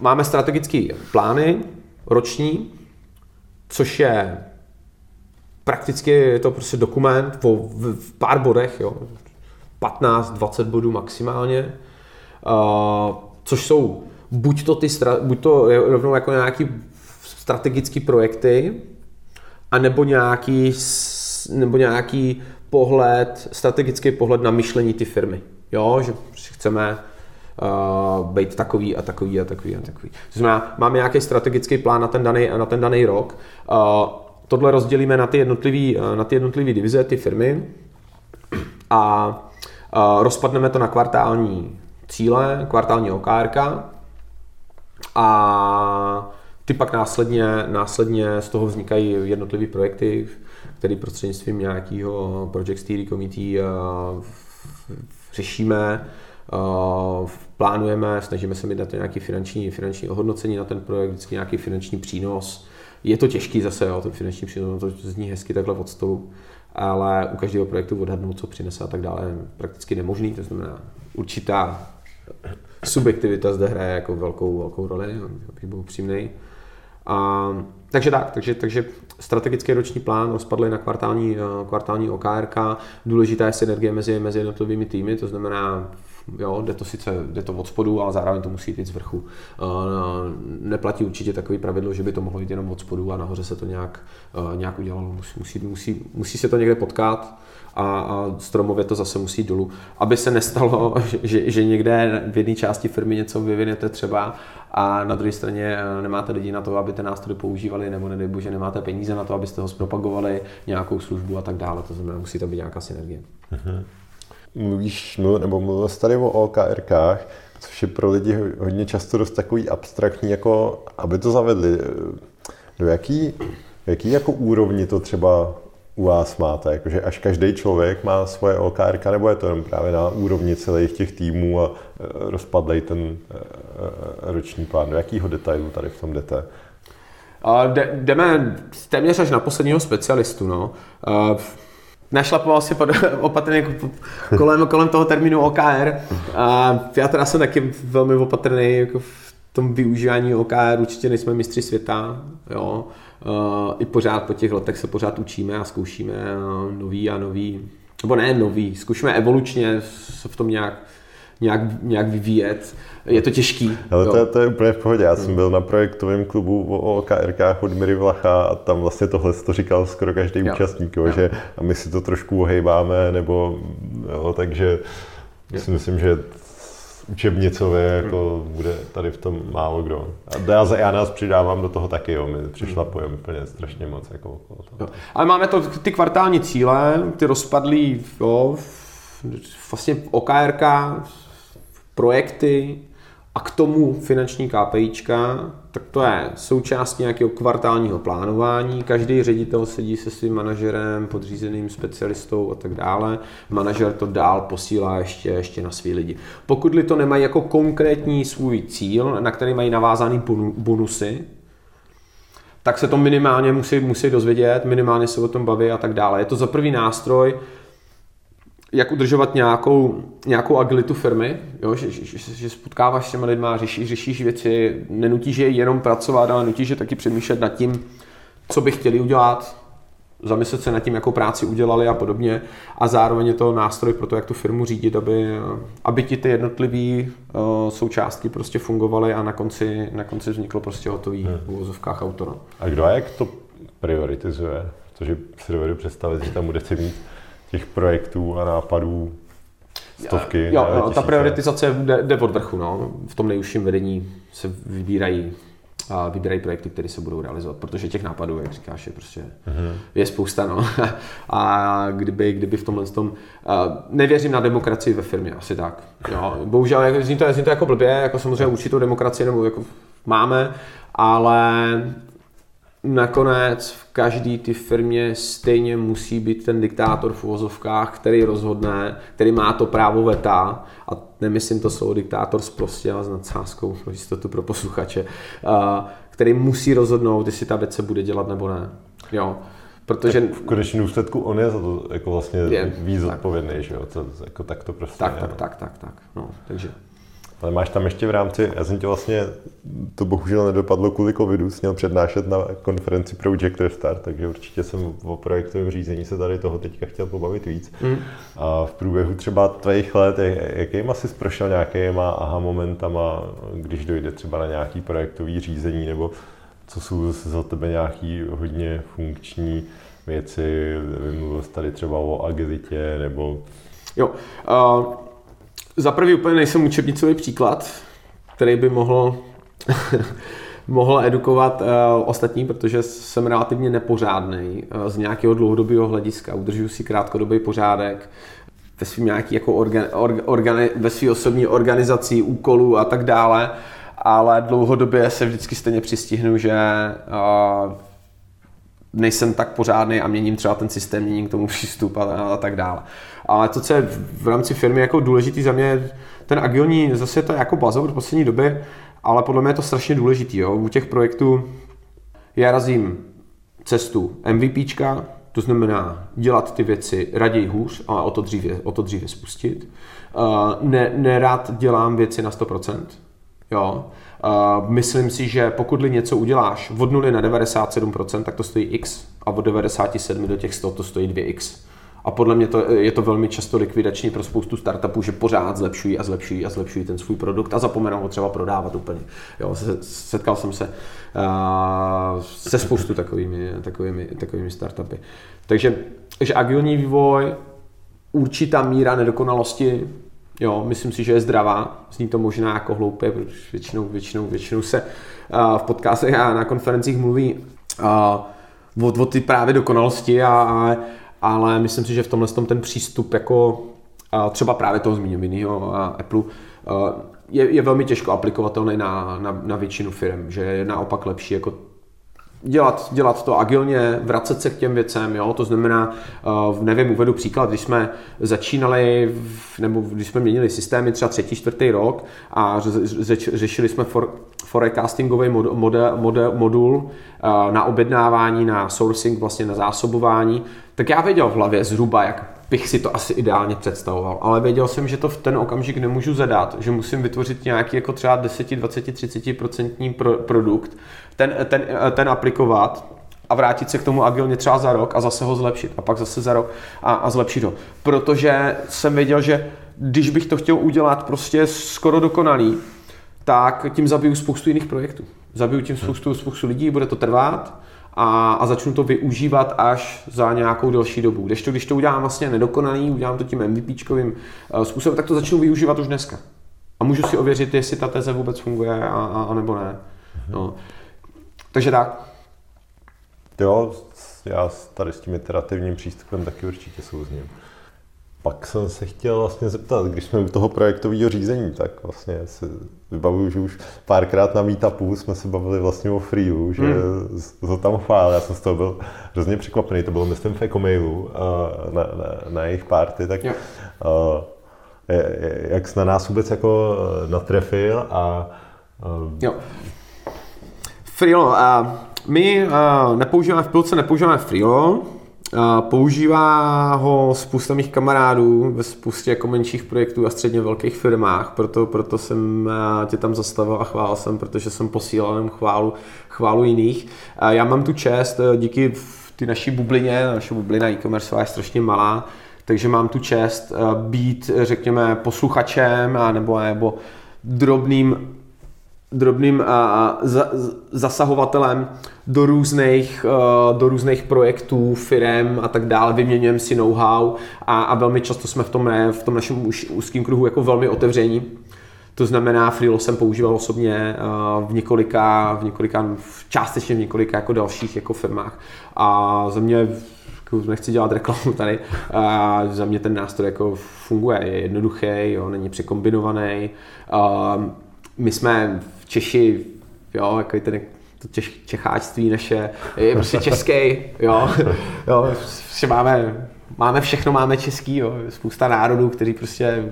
máme strategické plány roční, což je prakticky je to prostě dokument v, v pár bodech, jo, 15-20 bodů maximálně, uh, což jsou buď to, ty, buď to rovnou jako nějaký strategické projekty, anebo nějaký, nebo nějaký pohled, strategický pohled na myšlení ty firmy. Jo, že chceme uh, být takový a takový a takový a takový. To znamená, máme nějaký strategický plán na ten daný, na ten daný rok. Uh, tohle rozdělíme na ty jednotlivé uh, na ty jednotlivý divize, ty firmy a uh, rozpadneme to na kvartální cíle, kvartální OKRK a ty pak následně, následně z toho vznikají jednotlivé projekty, které prostřednictvím nějakého Project Steering Committee řešíme, plánujeme, snažíme se mít na to nějaký finanční, finanční ohodnocení na ten projekt, vždycky nějaký finanční přínos. Je to těžký zase, jo, ten finanční přínos, to zní hezky takhle od stolu, ale u každého projektu odhadnout, co přinese a tak dále, je prakticky nemožný, to znamená určitá subjektivita zde hraje jako velkou, velkou roli, abych byl upřímnej. A, takže tak, takže, takže strategický roční plán rozpadli na kvartální, eh, kvartální OKRK. Důležitá je synergie mezi, mezi jednotlivými týmy, to znamená, jo, jde to sice jde to od spodu, ale zároveň to musí jít z vrchu. Eh, neplatí určitě takový pravidlo, že by to mohlo jít jenom od spodu a nahoře se to nějak, eh, nějak udělalo. Musí, musí, musí se to někde potkat a, a stromově to zase musí dolů. Aby se nestalo, *laughs* že, že někde v jedné části firmy něco vyvinete třeba a na druhé straně eh, nemáte lidi na to, aby ten nástroj používali, nebo nedej bože, nemáte peníze na to, abyste ho zpropagovali, nějakou službu a tak dále. To znamená, musí to být nějaká synergie. Uh-huh. Mluvíš, nebo mluvil jsi tady o OKRkách, což je pro lidi hodně často dost takový abstraktní, jako aby to zavedli. Do jaký, jaký jako úrovni to třeba u vás máte? Jakože až každý člověk má svoje OKR, nebo je to jen právě na úrovni celých těch týmů a e, rozpadlej ten e, e, roční plán? Do jakého detailu tady v tom jdete? jdeme téměř až na posledního specialistu. No. našlapoval si *laughs* opatrně kolem, kolem toho termínu OKR. A já teda jsem taky velmi opatrný jako v tom využívání OKR, určitě nejsme mistři světa. Jo. Uh, i pořád po těch letech se pořád učíme a zkoušíme uh, nový a nový, nebo ne nový, zkoušíme evolučně se v tom nějak, nějak, nějak vyvíjet. Je to těžký. Ale to, to je úplně v pohodě. Já jsem byl na projektovém klubu o OKRkách od Miry Vlacha a tam vlastně tohle to říkal skoro každý jo. účastník, jo. že a my si to trošku ohejbáme, nebo jo, takže jo. si myslím, že učebnicově jako bude tady v tom málo kdo. A já, já nás přidávám do toho taky, jo, my přišlapujeme úplně strašně moc jako okolo toho. Ale máme to, ty kvartální cíle, ty rozpadlý, jo, vlastně OKRK, projekty, a k tomu finanční KPIčka, tak to je součást nějakého kvartálního plánování. Každý ředitel sedí se svým manažerem, podřízeným specialistou a tak dále. Manažer to dál posílá ještě, ještě na svý lidi. Pokud to nemají jako konkrétní svůj cíl, na který mají navázaný bonusy, tak se to minimálně musí, musí dozvědět, minimálně se o tom baví a tak dále. Je to za prvý nástroj, jak udržovat nějakou, nějakou agilitu firmy, jo? Že, že, že, že spotkáváš s těma lidma, řešíš, řešíš věci, nenutíš je jenom pracovat, ale nutíš je taky přemýšlet nad tím, co by chtěli udělat, zamyslet se nad tím, jakou práci udělali a podobně. A zároveň je to nástroj pro to, jak tu firmu řídit, aby, aby ti ty jednotlivé uh, součástky prostě fungovaly a na konci, na konci vzniklo prostě hotový hmm. v úvozovkách autora. A kdo a jak to prioritizuje? Protože si dovedu představit, že tam budete mít těch projektů a nápadů stovky. Jo, jo ta prioritizace jde, jde od vrchu. No. V tom nejužším vedení se vybírají a vybírají projekty, které se budou realizovat, protože těch nápadů, jak říkáš, je prostě uh-huh. je spousta. No. *laughs* a kdyby, kdyby v tomhle tom, nevěřím na demokracii ve firmě, asi tak. Jo. Bohužel, jak, zní, to, zní to jako blbě, jako samozřejmě určitou demokracii nebo jako máme, ale nakonec v každé ty firmě stejně musí být ten diktátor v uvozovkách, který rozhodne, který má to právo veta a nemyslím to slovo diktátor prostě, ale s nadsázkou pro jistotu pro posluchače, který musí rozhodnout, jestli ta věc se bude dělat nebo ne. Jo. Protože tak v konečném důsledku on je za to jako vlastně je, víc odpovědný, že jo? To, jako tak to prostě tak, je, tak, no. tak, tak, tak, no, takže ale máš tam ještě v rámci, já jsem tě vlastně, to bohužel nedopadlo kvůli covidu, měl přednášet na konferenci Project Restart, takže určitě jsem o projektovém řízení se tady toho teďka chtěl pobavit víc. Mm. A v průběhu třeba tvých let, jakým asi prošel nějakýma aha momentama, když dojde třeba na nějaký projektový řízení, nebo co jsou za tebe nějaký hodně funkční věci, mluvil jsi tady třeba o agilitě, nebo... Jo, uh za prvý úplně nejsem učebnicový příklad, který by mohl, *laughs* mohl edukovat uh, ostatní, protože jsem relativně nepořádný uh, z nějakého dlouhodobého hlediska. Udržuji si krátkodobý pořádek ve svým nějaký jako organ, or, organi, ve své osobní organizaci úkolů a tak dále, ale dlouhodobě se vždycky stejně přistihnu, že uh, nejsem tak pořádný a měním třeba ten systém, měním k tomu *laughs* přístup a, a tak dále. Ale to, co je v rámci firmy jako důležitý za mě, ten agilní, zase to je jako buzzword v poslední době, ale podle mě je to strašně důležitý. Jo. U těch projektů já razím cestu MVPčka, to znamená dělat ty věci raději hůř, ale o to dříve, o to dříve spustit. Uh, ne, nerad dělám věci na 100%. Jo. Myslím si, že pokud něco uděláš od 0 na 97%, tak to stojí x a od 97 do těch 100 to stojí 2x. A podle mě to, je to velmi často likvidační pro spoustu startupů, že pořád zlepšují a zlepšují a zlepšují ten svůj produkt a zapomenou ho třeba prodávat úplně. Jo, setkal jsem se uh, se spoustu takovými, takovými, takovými startupy. Takže, že agilní vývoj, určitá míra nedokonalosti, jo, myslím si, že je zdravá. Zní to možná jako hloupě, protože většinou, většinou, většinou se uh, v podcastech a na konferencích mluví uh, o, o ty právě dokonalosti a, a ale myslím si, že v tomhle tom ten přístup jako třeba právě toho zmíněného Apple je, je velmi těžko aplikovatelný na, na, na většinu firm, že je naopak lepší jako dělat, dělat to agilně, vracet se k těm věcem, jo? to znamená, uh, nevím, uvedu příklad, když jsme začínali, nebo když jsme měnili systémy třeba třetí, čtvrtý rok a řešili jsme for, forecastingový mod, mod, mod, modul uh, na objednávání, na sourcing, vlastně na zásobování, tak já věděl v hlavě zhruba, jak bych si to asi ideálně představoval, ale věděl jsem, že to v ten okamžik nemůžu zadat, že musím vytvořit nějaký jako třeba 10, 20, 30 procentní pro, produkt, ten, ten, ten aplikovat a vrátit se k tomu agilně třeba za rok a zase ho zlepšit a pak zase za rok a, a zlepšit ho. Protože jsem věděl, že když bych to chtěl udělat prostě skoro dokonalý, tak tím zabiju spoustu jiných projektů. Zabiju tím spoustu, spoustu lidí, bude to trvat a, a začnu to využívat až za nějakou delší dobu. Když to, když to udělám vlastně nedokonalý, udělám to tím MVPčkovým eh, způsobem, tak to začnu využívat už dneska. A můžu si ověřit, jestli ta teze vůbec funguje a, a, a nebo ne. No. Takže tak. Jo, já tady s tím iterativním přístupem taky určitě souzním. Pak jsem se chtěl vlastně zeptat, když jsme u toho projektového řízení, tak vlastně si vybavuju, že už párkrát na meetupu jsme se bavili vlastně o Freeu, že hmm. to tam chvál, já jsem z toho byl hrozně překvapený, to bylo myslím v Ecomailu na, na, na jejich party, tak yeah. uh, jak jsi na nás vůbec jako e, natrefil a jo. Freelo, uh, my uh, nepoužíváme v pilce, nepoužíváme Freelo, Používá ho spousta mých kamarádů ve spoustě jako menších projektů a středně velkých firmách, proto, proto jsem tě tam zastavil a chválil jsem, protože jsem posílal jenom chválu, chválu jiných. Já mám tu čest, e, díky ty naší bublině, naše bublina e-commerce je strašně malá, takže mám tu čest e, být, řekněme, posluchačem a nebo, nebo drobným drobným a, za, zasahovatelem do různých, do různých projektů, firm a tak dále, vyměňujeme si know-how a, a velmi často jsme v tom, v tom našem úzkém kruhu jako velmi otevření. To znamená, Freelo jsem používal osobně v několika, v několika, částečně v několika jako dalších jako firmách. A za mě jako nechci dělat reklamu tady, a za mě ten nástroj jako funguje, je jednoduchý, jo, není překombinovaný. My jsme Češi, jo, jako ten, to češ, čecháčství naše je prostě český, jo, *laughs* jo, prostě máme, máme všechno, máme český, jo, spousta národů, kteří prostě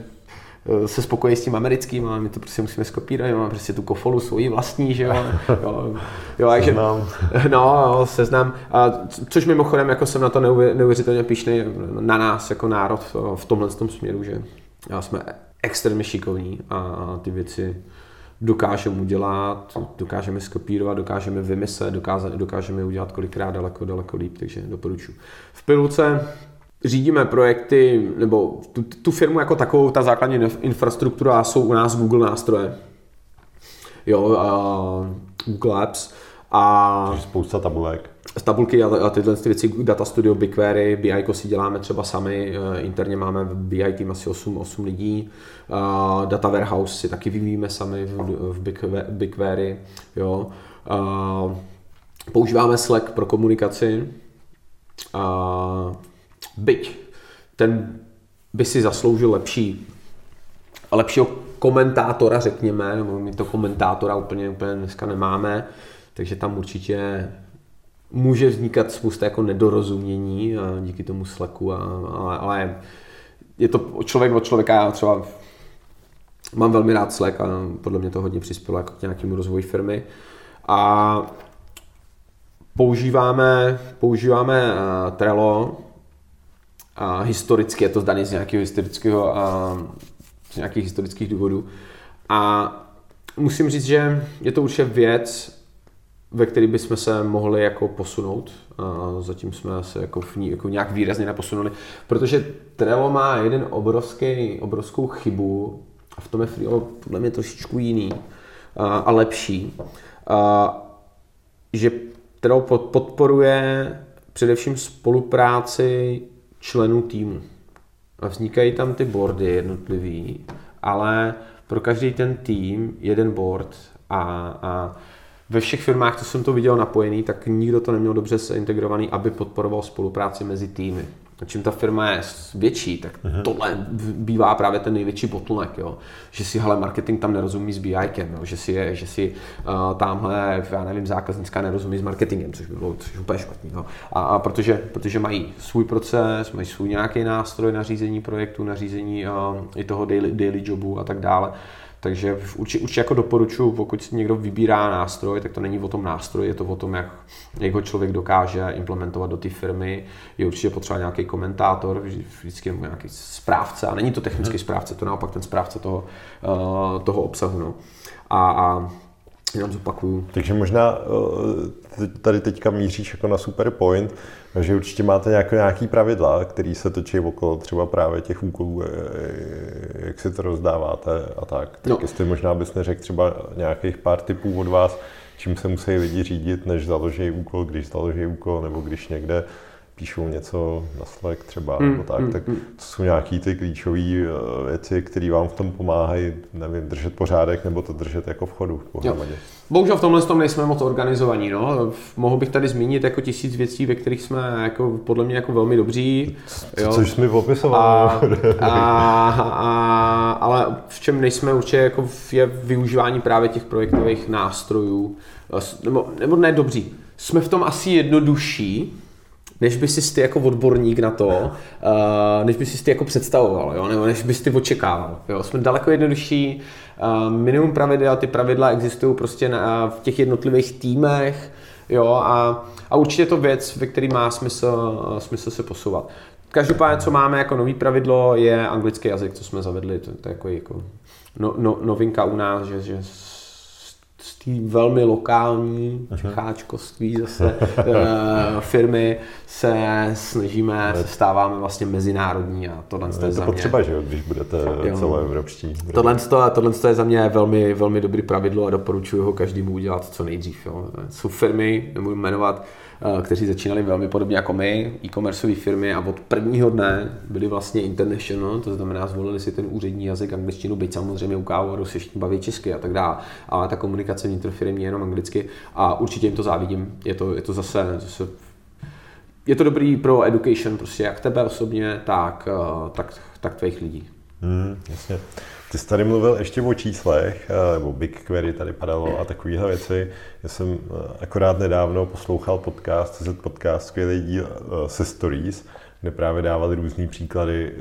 Eh, se spokojí s tím americkým, ale my to prostě musíme skopírovat, máme prostě tu kofolu svoji vlastní, že jo. jo, jo takže, seznam. *laughs* No, jo, seznam. A což mimochodem, jako jsem na to neuvěřitelně pišný na nás jako národ v tomhle tom směru, že jsme extrémně šikovní a ty věci dokážeme udělat, dokážeme skopírovat, dokážeme vymyslet, dokážeme udělat kolikrát daleko, daleko líp, takže doporučuji. V pilulce řídíme projekty, nebo tu, tu firmu jako takovou, ta základní infrastruktura jsou u nás Google nástroje. Jo, a Google Apps. A spousta tabulek. Tabulky a, a tyhle ty věci, Data Studio, BigQuery, BI si děláme třeba sami, eh, interně máme BI tým asi 8, 8 lidí, uh, Data Warehouse si taky vyvíjíme sami v, v BigQuery, jo. Uh, používáme Slack pro komunikaci, uh, byť ten by si zasloužil lepší, lepšího komentátora, řekněme, my to komentátora úplně, úplně dneska nemáme, takže tam určitě může vznikat spousta jako nedorozumění a díky tomu sleku, a, ale, ale je to člověk od člověka, já třeba mám velmi rád Slack a podle mě to hodně přispělo jako k nějakému rozvoji firmy. A používáme, používáme uh, Trello, a historicky je to zdaný z nějakého historického a z nějakých historických důvodů. A musím říct, že je to určitě věc, ve které bychom se mohli jako posunout. A zatím jsme se jako v ní jako nějak výrazně neposunuli, protože Trello má jeden obrovský, obrovskou chybu a v tom je Freelo podle mě trošičku jiný a, a lepší, a, že Trello podporuje především spolupráci členů týmu. A vznikají tam ty boardy jednotlivý, ale pro každý ten tým jeden board a, a ve všech firmách, co jsem to viděl napojený, tak nikdo to neměl dobře se integrovaný, aby podporoval spolupráci mezi týmy čím ta firma je větší, tak uh-huh. tohle bývá právě ten největší bottleneck, jo. Že si, hele, marketing tam nerozumí s BIkem, jo. že si, je, že si uh, tamhle, já nevím, zákaznická nerozumí s marketingem, což by bylo což úplně špatný. Jo. A, a protože, protože mají svůj proces, mají svůj nějaký nástroj na řízení projektu, na řízení uh, i toho daily, daily jobu a tak dále, takže určitě, určitě jako doporučuji, pokud si někdo vybírá nástroj, tak to není o tom nástroji, je to o tom, jak, jak ho člověk dokáže implementovat do té firmy. Je určitě potřeba nějaký komentátor, vždycky nějaký správce, a není to technický mhm. správce, to naopak ten správce toho, uh, toho obsahu. No. A, a jenom zopakuju. Takže možná eh, tady teďka míříš jako na super point, že určitě máte nějaké, nějaký pravidla, které se točí okolo třeba právě těch úkolů, eh, jak si to rozdáváte a tak. Tak no. jestli možná bys neřekl třeba nějakých pár typů od vás, čím se musí lidi řídit, než založí úkol, když založí úkol, nebo když někde píšou něco na Slack třeba, mm, nebo tak, mm, tak to jsou nějaký ty klíčové eh, věci, které vám v tom pomáhají, nevím, držet pořádek, nebo to držet jako v chodu pohromadě. Bohužel v tomhle tom nejsme moc organizovaní, no. Mohl bych tady zmínit jako tisíc věcí, ve kterých jsme jako, podle mě jako velmi dobří. Co, jo. Což jsme popisovali. A, a, a, ale v čem nejsme určitě jako je využívání právě těch projektových nástrojů, nebo, nebo ne dobří. Jsme v tom asi jednodušší, než by si ty jako odborník na to, uh, než by si ty jako představoval, jo? nebo než bys ty očekával. Jo? Jsme daleko jednodušší, uh, minimum pravidel, ty pravidla existují prostě na, v těch jednotlivých týmech, jo? A, a určitě to věc, ve který má smysl, uh, smysl se posouvat. Každopádně, co máme jako nový pravidlo, je anglický jazyk, co jsme zavedli, to, to je jako, jako no, no, novinka u nás, že, že z té velmi lokální čecháčkovství zase *laughs* eh, firmy se snažíme, se stáváme vlastně mezinárodní a tohle je, je to potřeba, mě, že jo, když budete celoevropští. Tohle, to, tohle je za mě velmi, velmi dobrý pravidlo a doporučuji ho každému udělat co nejdřív. Jo. Jsou firmy, nebudu jmenovat, kteří začínali velmi podobně jako my, e-commerceové firmy a od prvního dne byli vlastně international, to znamená zvolili si ten úřední jazyk angličtinu, byť samozřejmě u kávovaru se všichni baví česky a tak dále, ale ta komunikace vnitrofirmy je jenom anglicky a určitě jim to závidím. Je to, je to zase, zase je to dobrý pro education, prostě jak tebe osobně, tak, eh, tak, tak tvých lidí. Hmm, jasně. Ty jsi tady mluvil ještě o číslech, eh, nebo BigQuery tady padalo a takovéhle věci. Já jsem eh, akorát nedávno poslouchal podcast, CZ podcast, skvělý díl eh, se Stories, kde právě dávali různý příklady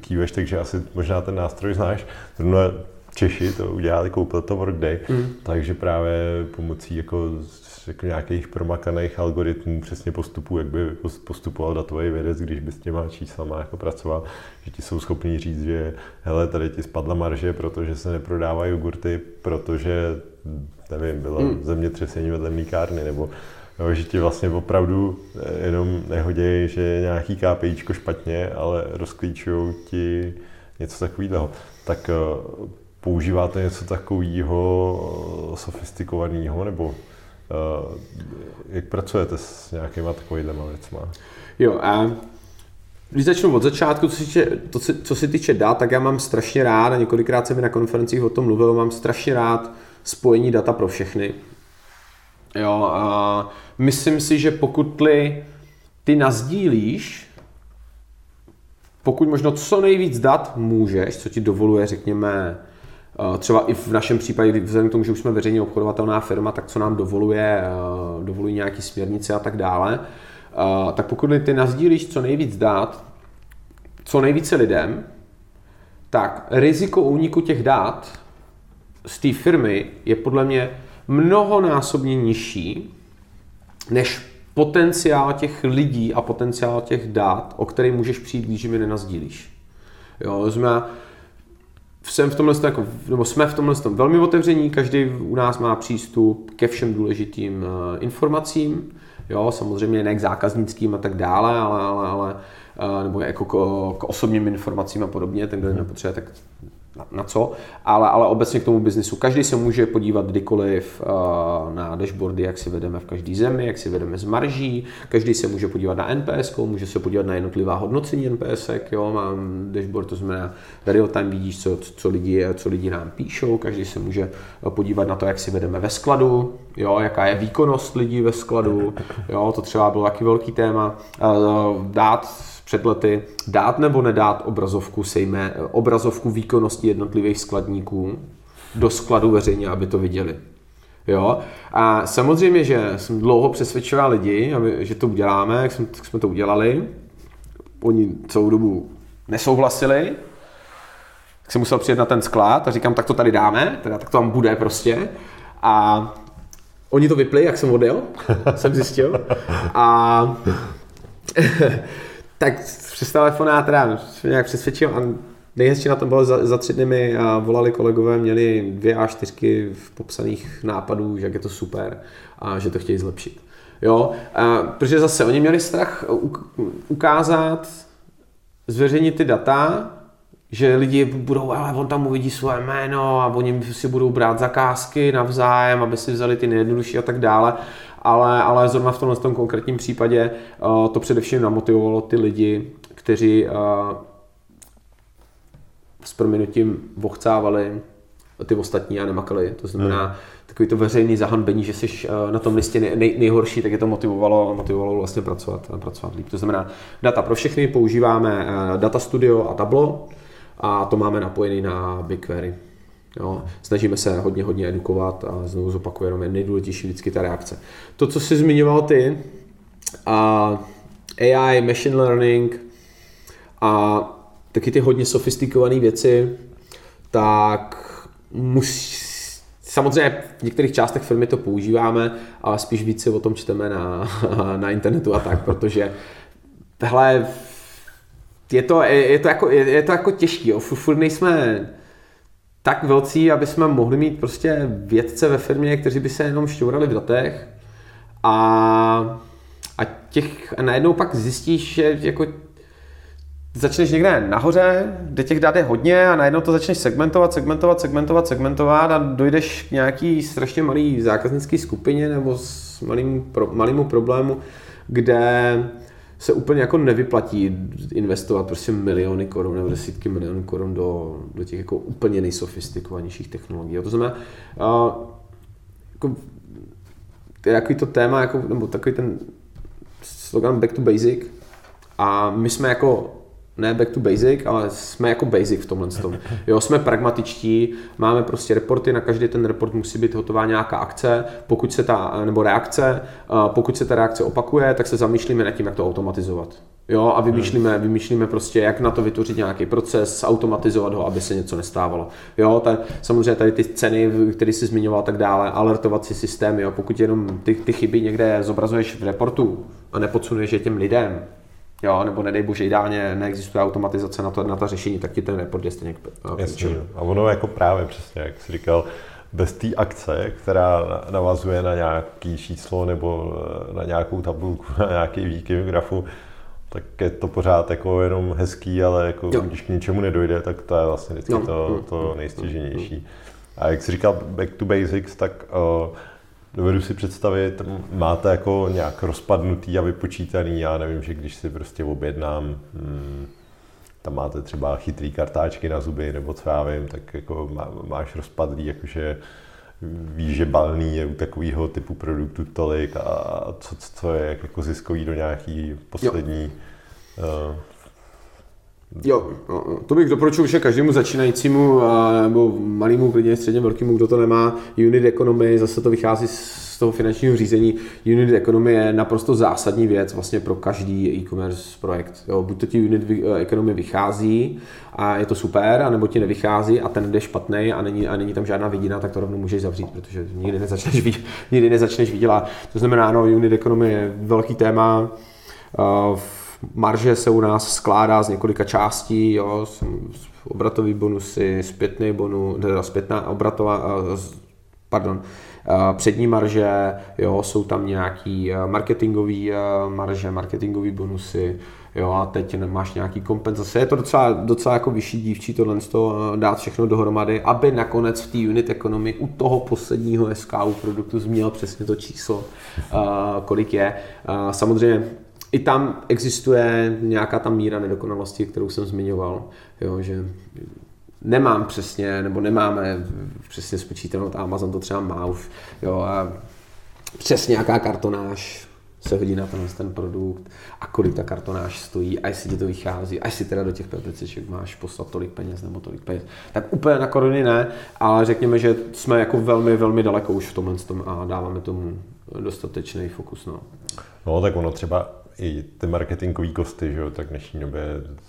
kýveš, takže asi možná ten nástroj znáš. Zrovna Češi to udělali, koupil to Workday, mm. takže právě pomocí jako jako nějakých promakaných algoritmů, přesně postupů, jak by postupoval datový vědec, když by s těma číslama jako pracoval, že ti jsou schopni říct, že hele, tady ti spadla marže, protože se neprodávají jogurty, protože, nevím, bylo hmm. zemětřesení vedle mlíkárny, nebo jo, že ti vlastně opravdu eh, jenom nehodějí, že je nějaký KPIčko špatně, ale rozklíčují ti něco takového. Tak eh, používáte něco takového eh, sofistikovaného, nebo jak pracujete s nějakýma takovými věcmi? Jo, a když začnu od začátku, co se, to, co se týče dat, tak já mám strašně rád, a několikrát jsem mi na konferencích o tom mluvil, mám strašně rád spojení data pro všechny. Jo, a myslím si, že pokud ty nazdílíš, pokud možno co nejvíc dat můžeš, co ti dovoluje, řekněme, Eh, třeba i v našem případě, vzhledem k tomu, že už jsme veřejně obchodovatelná firma, tak co nám dovoluje, eh, dovolují nějaké směrnice a tak dále, eh, tak pokud ty nazdílíš co nejvíc dát, co nejvíce lidem, tak riziko úniku těch dát z té firmy je podle mě mnohonásobně nižší než potenciál těch lidí a potenciál těch dát, o který můžeš přijít, když mi nenazdílíš. Jo, znamená, jsem v tomhle, jako, nebo jsme v tomhle velmi otevření, každý u nás má přístup ke všem důležitým uh, informacím, jo, samozřejmě ne k zákaznickým a tak dále, ale, ale, ale uh, nebo jako k, k osobním informacím a podobně, ten, kdo je nepotřebuje, tak na, na co, ale, ale obecně k tomu biznisu. Každý se může podívat kdykoliv uh, na dashboardy, jak si vedeme v každé zemi, jak si vedeme z marží, každý se může podívat na NPS, může se podívat na jednotlivá hodnocení NPS, jo, mám dashboard, to znamená real time vidíš, co, co, lidi, co lidi nám píšou, každý se může podívat na to, jak si vedeme ve skladu, jo, jaká je výkonnost lidí ve skladu, jo, to třeba bylo taky velký téma, uh, dát před lety, dát nebo nedát obrazovku, sejme obrazovku výkonnosti jednotlivých skladníků do skladu veřejně, aby to viděli. Jo? A samozřejmě, že jsem dlouho přesvědčoval lidi, aby, že to uděláme, jak jsme, jak jsme to udělali. Oni celou dobu nesouhlasili, tak jsem musel přijet na ten sklad a říkám, tak to tady dáme, teda tak to tam bude prostě. A oni to vypli, jak jsem odjel, *laughs* jsem zjistil. A *laughs* tak přes telefonát teda nějak přesvědčil a nejhezčí na tom bylo, za, za tři dny mi volali kolegové, měli dvě a čtyřky v popsaných nápadů, že jak je to super a že to chtějí zlepšit. Jo, a, protože zase oni měli strach ukázat, zveřejnit ty data, že lidi budou, ale on tam uvidí svoje jméno a oni si budou brát zakázky navzájem, aby si vzali ty nejjednodušší a tak dále ale, ale zrovna v tomhle tom konkrétním případě uh, to především namotivovalo ty lidi, kteří uh, s proměnutím vochcávali ty ostatní a nemakali. To znamená, hmm. takový to veřejný zahanbení, že jsi uh, na tom listě nej, nejhorší, tak je to motivovalo, motivovalo vlastně pracovat, pracovat líp. To znamená, data pro všechny používáme Data Studio a Tableau a to máme napojený na BigQuery. Jo, snažíme se hodně, hodně edukovat a znovu zopakuju jenom je nejdůležitější vždycky ta reakce. To, co jsi zmiňoval ty, a AI, machine learning a taky ty hodně sofistikované věci, tak musí, samozřejmě v některých částech firmy to používáme, ale spíš více o tom čteme na, *laughs* na internetu a tak, protože tohle je to, je to, jako, je, je to jako těžký, jo. furt nejsme tak velcí, aby jsme mohli mít prostě vědce ve firmě, kteří by se jenom šťourali v datech a, a těch a najednou pak zjistíš, že jako začneš někde nahoře, kde těch dat je hodně a najednou to začneš segmentovat, segmentovat, segmentovat, segmentovat a dojdeš k nějaký strašně malý zákaznické skupině nebo s malým, pro, malýmu problému, kde se úplně jako nevyplatí investovat prostě miliony korun nebo desítky milionů korun do, do těch jako úplně nejsofistikovanějších technologií. A to znamená, uh, jako, jaký to téma, jako, nebo takový ten slogan back to basic a my jsme jako ne back to basic, ale jsme jako basic v tomhle tom. Jo, jsme pragmatičtí, máme prostě reporty, na každý ten report musí být hotová nějaká akce, pokud se ta, nebo reakce, pokud se ta reakce opakuje, tak se zamýšlíme nad tím, jak to automatizovat. Jo, a vymýšlíme, hmm. vymýšlíme prostě, jak na to vytvořit nějaký proces, automatizovat ho, aby se něco nestávalo. Jo, ta, samozřejmě tady ty ceny, které jsi zmiňoval, tak dále, alertovací systémy, jo, pokud jenom ty, ty chyby někde zobrazuješ v reportu a nepodsunuješ je těm lidem, jo, nebo nedej bože, ideálně neexistuje automatizace na, to, na ta řešení, tak ti ten report je stejně Jasně, a ono jako právě přesně, jak jsi říkal, bez té akce, která navazuje na nějaký číslo nebo na nějakou tabulku, *laughs* na nějaký výkyv grafu, tak je to pořád jako jenom hezký, ale jako když k ničemu nedojde, tak to je vlastně vždycky to, mm, to mm, nejstěženější. A jak jsi říkal back to basics, tak uh, dovedu si představit, máte jako nějak rozpadnutý a vypočítaný, já nevím, že když si prostě objednám, hmm, tam máte třeba chytrý kartáčky na zuby, nebo co já vím, tak jako má, máš rozpadlý, jakože víš, že balný je u takového typu produktu tolik a co, co je jako ziskový do nějaký poslední jo. Uh, Jo, to bych doporučil že každému začínajícímu nebo malému, klidně středně velkému, kdo to nemá, unit economy, zase to vychází z toho finančního řízení. Unit economy je naprosto zásadní věc vlastně pro každý e-commerce projekt. Jo, buď to ti unit economy vychází a je to super, anebo ti nevychází a ten jde špatný a není, a není tam žádná vidina, tak to rovnou můžeš zavřít, protože nikdy nezačneš, *laughs* nikdy nezačneš vydělat. To znamená, ano, unit economy je velký téma. Uh, marže se u nás skládá z několika částí, jo, obratový bonusy, zpětný bonus, teda zpětná obratová, pardon, přední marže, jo, jsou tam nějaký marketingový marže, marketingový bonusy, jo, a teď máš nějaký kompenzace. Je to docela, docela jako vyšší dívčí tohle z toho dát všechno dohromady, aby nakonec v té unit economy u toho posledního SKU produktu změl přesně to číslo, kolik je. Samozřejmě i tam existuje nějaká ta míra nedokonalosti, kterou jsem zmiňoval, jo, že nemám přesně, nebo nemáme přesně spočítanou, Amazon to třeba má už, jo, a přesně jaká kartonáž se hodí na tenhle ten produkt a kolik ta kartonáž stojí a jestli ti to vychází, a jestli teda do těch PPCček máš poslat tolik peněz nebo tolik peněz. Tak úplně na koruny ne, ale řekněme, že jsme jako velmi, velmi daleko už v tomhle tom a dáváme tomu dostatečný fokus. No. no tak ono třeba i ty marketingové kosty, že jo, tak v dnešní době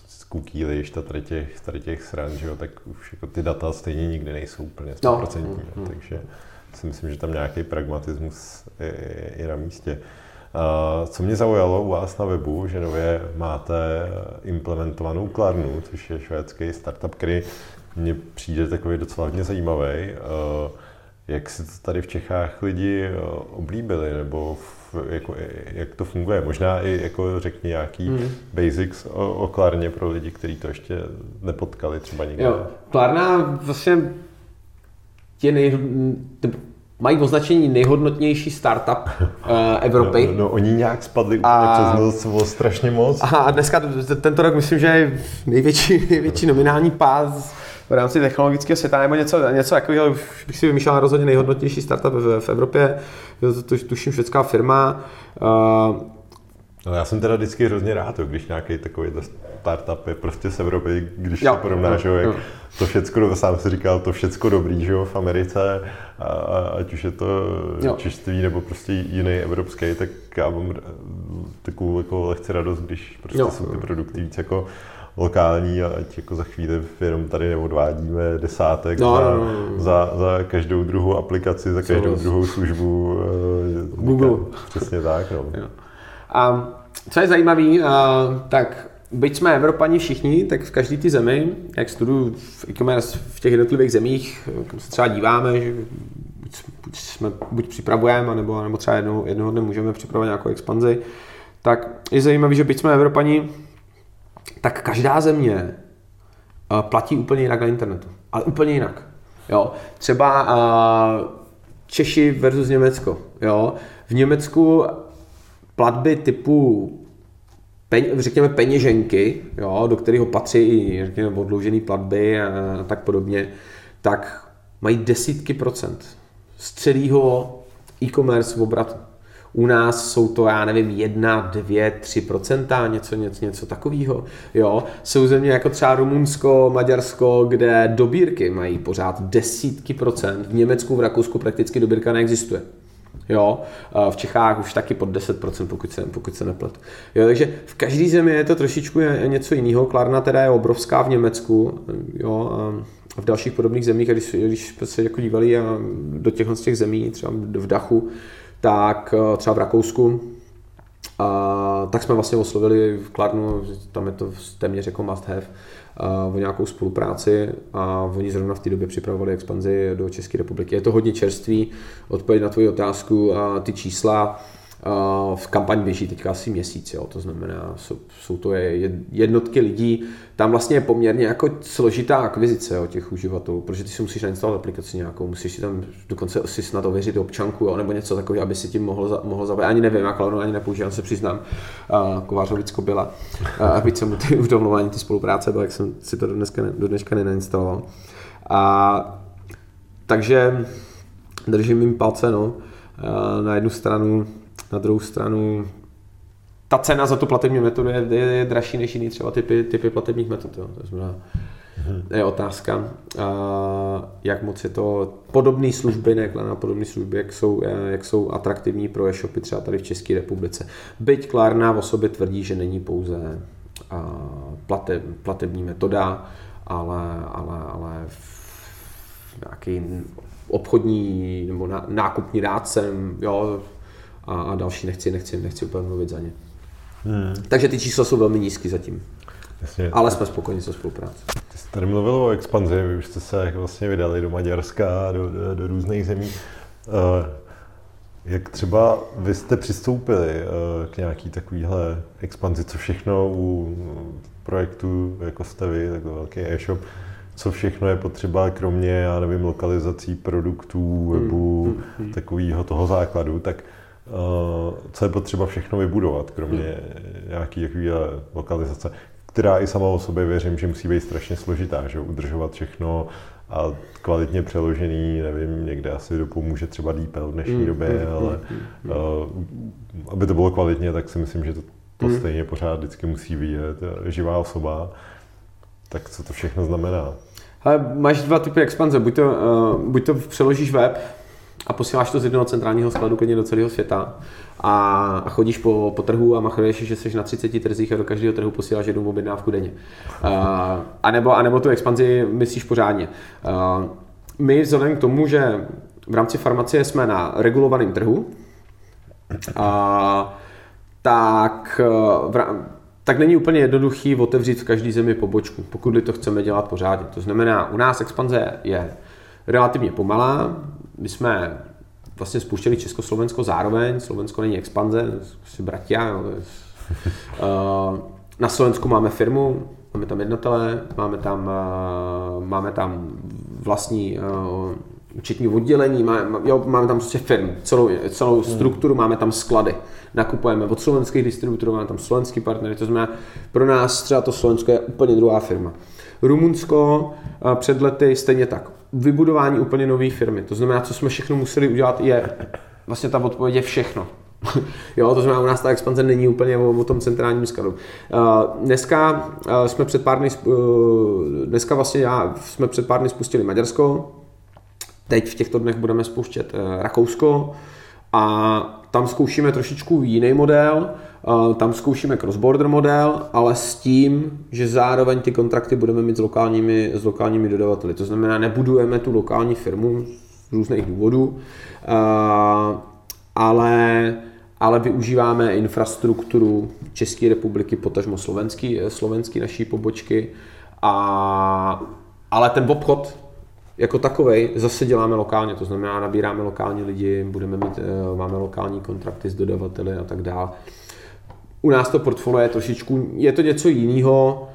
z cookie list a tady těch, tady těch stran, že jo, tak už jako ty data stejně nikdy nejsou úplně 100%, no. Mm, mm. takže si myslím, že tam nějaký pragmatismus je, je na místě. Uh, co mě zaujalo u vás na webu, že nově máte implementovanou Klarnu, což je švédský startup, který mně přijde takový docela hodně zajímavý. Uh, jak si to tady v Čechách lidi oblíbili, nebo v jako, jak to funguje. Možná i jako řekni nějaký hmm. basics o, o Klarně pro lidi, kteří to ještě nepotkali třeba nikdy. Jo, Klarna vlastně je nej, mají označení nejhodnotnější startup uh, Evropy. No, no, no, oni nějak spadli a, přes noc strašně moc. A dneska, tento rok myslím, že je největší, *laughs* největší nominální pás v rámci technologického světa nebo něco, něco takového, bych si vymýšlel rozhodně nejhodnotnější startup v, v Evropě, to, tuším švédská firma. Uh, No já jsem teda vždycky hrozně rád, když nějaký takový startup je prostě z Evropy, když jo, to porovnáš, jo, jo. to všecko, sám si říkal, to všecko dobrý, že jo, v Americe, a, ať už je to jo. čistý nebo prostě jiný evropský, tak já mám takovou jako lehce radost, když prostě jo. jsou ty produkty víc jako lokální a ať jako za chvíli jenom tady neodvádíme desátek no, za, no, no, no. Za, za každou druhou aplikaci, za každou druhou službu. Eh, *laughs* Google. Přesně tak. No. Jo. A co je zajímavé, tak byť jsme Evropani všichni, tak v každé té zemi, jak studuju v e-commerce v těch jednotlivých zemích, kam se třeba díváme, že buď, buď, jsme, buď připravujeme, nebo, nebo třeba jednou, jednoho dne můžeme připravovat nějakou expanzi, tak je zajímavé, že byť jsme Evropani, tak každá země eh, platí úplně jinak na internetu. Ale úplně jinak. Jo? Třeba uh, Češi versus Německo. Jo? V Německu platby typu řekněme peněženky, jo, do kterého patří i řekněme odloužené platby a tak podobně, tak mají desítky procent z celého e-commerce obratu. U nás jsou to, já nevím, jedna, dvě, tři procenta, něco, něco, něco takového. Jo. Jsou země jako třeba Rumunsko, Maďarsko, kde dobírky mají pořád desítky procent. V Německu, v Rakousku prakticky dobírka neexistuje. Jo, v Čechách už taky pod 10%, pokud se, pokud se neplet. Jo, takže v každé zemi je to trošičku něco jiného. Klarna teda je obrovská v Německu, jo, a v dalších podobných zemích, a když, když se jako dívali do těchto z těch zemí, třeba v Dachu, tak eh, třeba v Rakousku, a, tak jsme vlastně oslovili v Kladnu, tam je to téměř jako must have, a, o nějakou spolupráci. A oni zrovna v té době připravovali expanzi do České republiky. Je to hodně čerství, odpověď na tvoji otázku a ty čísla, v kampaň běží teďka asi měsíc, jo, to znamená, jsou, jsou to jednotky lidí. Tam vlastně je poměrně jako složitá akvizice jo, těch uživatelů, protože ty si musíš nainstalovat aplikaci nějakou, musíš si tam dokonce si snad ověřit občanku jo, nebo něco takového, aby si tím mohl, mohl zavést. Ani nevím, jak ani nepoužívám, se přiznám. Kovářovicko byla, aby se mu ty, už domluvání ty spolupráce bylo, jak jsem si to do dneska, do dneška nenainstaloval. A, takže držím jim palce, no. Na jednu stranu na druhou stranu ta cena za tu platební metodu je, je, je dražší než jiný třeba typy, typy platebních metod. Jo. To znamená, je otázka, a jak moc je to podobné služby, ne na podobné služby, jak jsou, jak jsou atraktivní pro e-shopy třeba tady v České republice. Byť Klárna v sobě tvrdí, že není pouze plate, platební metoda, ale, ale, ale nějaký obchodní nebo nákupní rádcem, jo, a, a další nechci, nechci, nechci úplně mluvit za ně. Hmm. Takže ty čísla jsou velmi nízké zatím. Jasně. Ale jsme spokojeni se spolupráce. Ty jste tady mluvil o expanzi, vy už jste se vlastně vydali do Maďarska, do, do, do různých zemí. Uh, jak třeba vy jste přistoupili uh, k nějaký takovýhle expanzi, co všechno u projektu, jako jste vy, takový velký e-shop, co všechno je potřeba, kromě, já nevím, lokalizací produktů, webu, hmm, hmm, hmm. takového toho základu, tak Eh, co je potřeba všechno vybudovat, kromě nějaký jaký lokalizace, která i sama o sobě věřím, že musí být strašně složitá, že udržovat všechno a kvalitně přeložený, nevím, někde asi dopomůže třeba DeepL v dnešní mm, době, mm, ale uh, aby to bylo kvalitně, tak si myslím, že to, to stejně pořád vždycky musí vidět živá osoba. Tak co to všechno znamená? Ale máš dva typy expanze. Buď to, uh, buď to přeložíš web, a posíláš to z jednoho centrálního skladu klidně do celého světa a, chodíš po, po trhu a machruješ, že jsi na 30 trzích a do každého trhu posíláš jednu objednávku denně. Uh, a, nebo, a nebo tu expanzi myslíš pořádně. Uh, my vzhledem k tomu, že v rámci farmacie jsme na regulovaném trhu, a, tak, v, tak není úplně jednoduchý otevřít v každé zemi pobočku, pokud to chceme dělat pořádně. To znamená, u nás expanze je relativně pomalá, my jsme vlastně spouštěli Československo zároveň, Slovensko není expanze, prostě bratia, uh, *laughs* na Slovensku máme firmu, máme tam jednatele, máme tam, uh, máme tam vlastní uh, účetní oddělení, máme, jo, máme tam prostě firmu, celou, celou hmm. strukturu, máme tam sklady. Nakupujeme od slovenských distributorů, máme tam slovenský partnery, to znamená, pro nás třeba to Slovensko je úplně druhá firma. Rumunsko před lety stejně tak vybudování úplně nové firmy. To znamená, co jsme všechno museli udělat, je vlastně ta odpověď je všechno. *laughs* jo, to znamená, u nás ta expanze není úplně o, o tom centrálním skladu. Dneska jsme před pár dny, uh, dneska vlastně já, jsme před pár dny spustili Maďarsko, teď v těchto dnech budeme spouštět uh, Rakousko a tam zkoušíme trošičku jiný model, tam zkoušíme cross-border model, ale s tím, že zároveň ty kontrakty budeme mít s lokálními, s lokálními dodavateli. To znamená, nebudujeme tu lokální firmu z různých důvodů, ale, ale využíváme infrastrukturu České republiky, potažmo slovenský, slovenský naší pobočky, a, ale ten obchod jako takový zase děláme lokálně, to znamená nabíráme lokální lidi, budeme mít, eh, máme lokální kontrakty s dodavateli a tak dále u nás to portfolio je trošičku, je to něco jiného,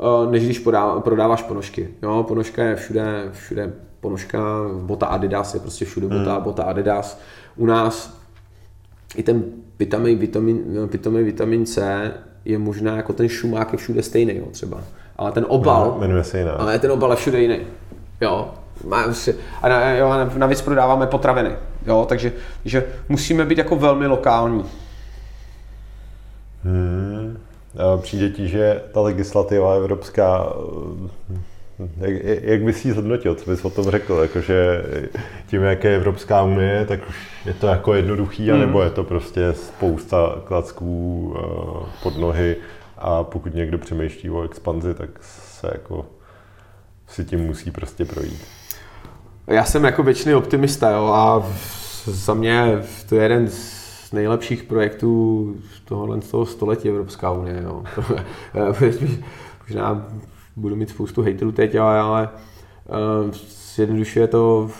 eh, než když prodáváš ponožky. Jo, ponožka je všude, všude ponožka, bota Adidas je prostě všude bota, hmm. bota Adidas. U nás i ten vitamin, vitamin, vitamin, vitamin C je možná jako ten šumák je všude stejný, jo, třeba. Ale ten obal, jmenuje se jinak. ale ten obal je všude jiný. Jo. A na, jo, navíc prodáváme potraviny, jo, takže že musíme být jako velmi lokální. Hmm. Přijde ti, že ta legislativa evropská jak, jak bys jí zhodnotil, co bys o tom řekl? Jakože tím, jak je Evropská unie, tak už je to jako jednoduchý, hmm. anebo je to prostě spousta klacků uh, pod nohy a pokud někdo přemýšlí o expanzi, tak se jako si tím musí prostě projít. Já jsem jako většiný optimista, jo, a za mě to je jeden z nejlepších projektů tohohle z toho století Evropská unie, jo. *laughs* možná budu mít spoustu hejterů teď, ale, ale uh, zjednodušuje to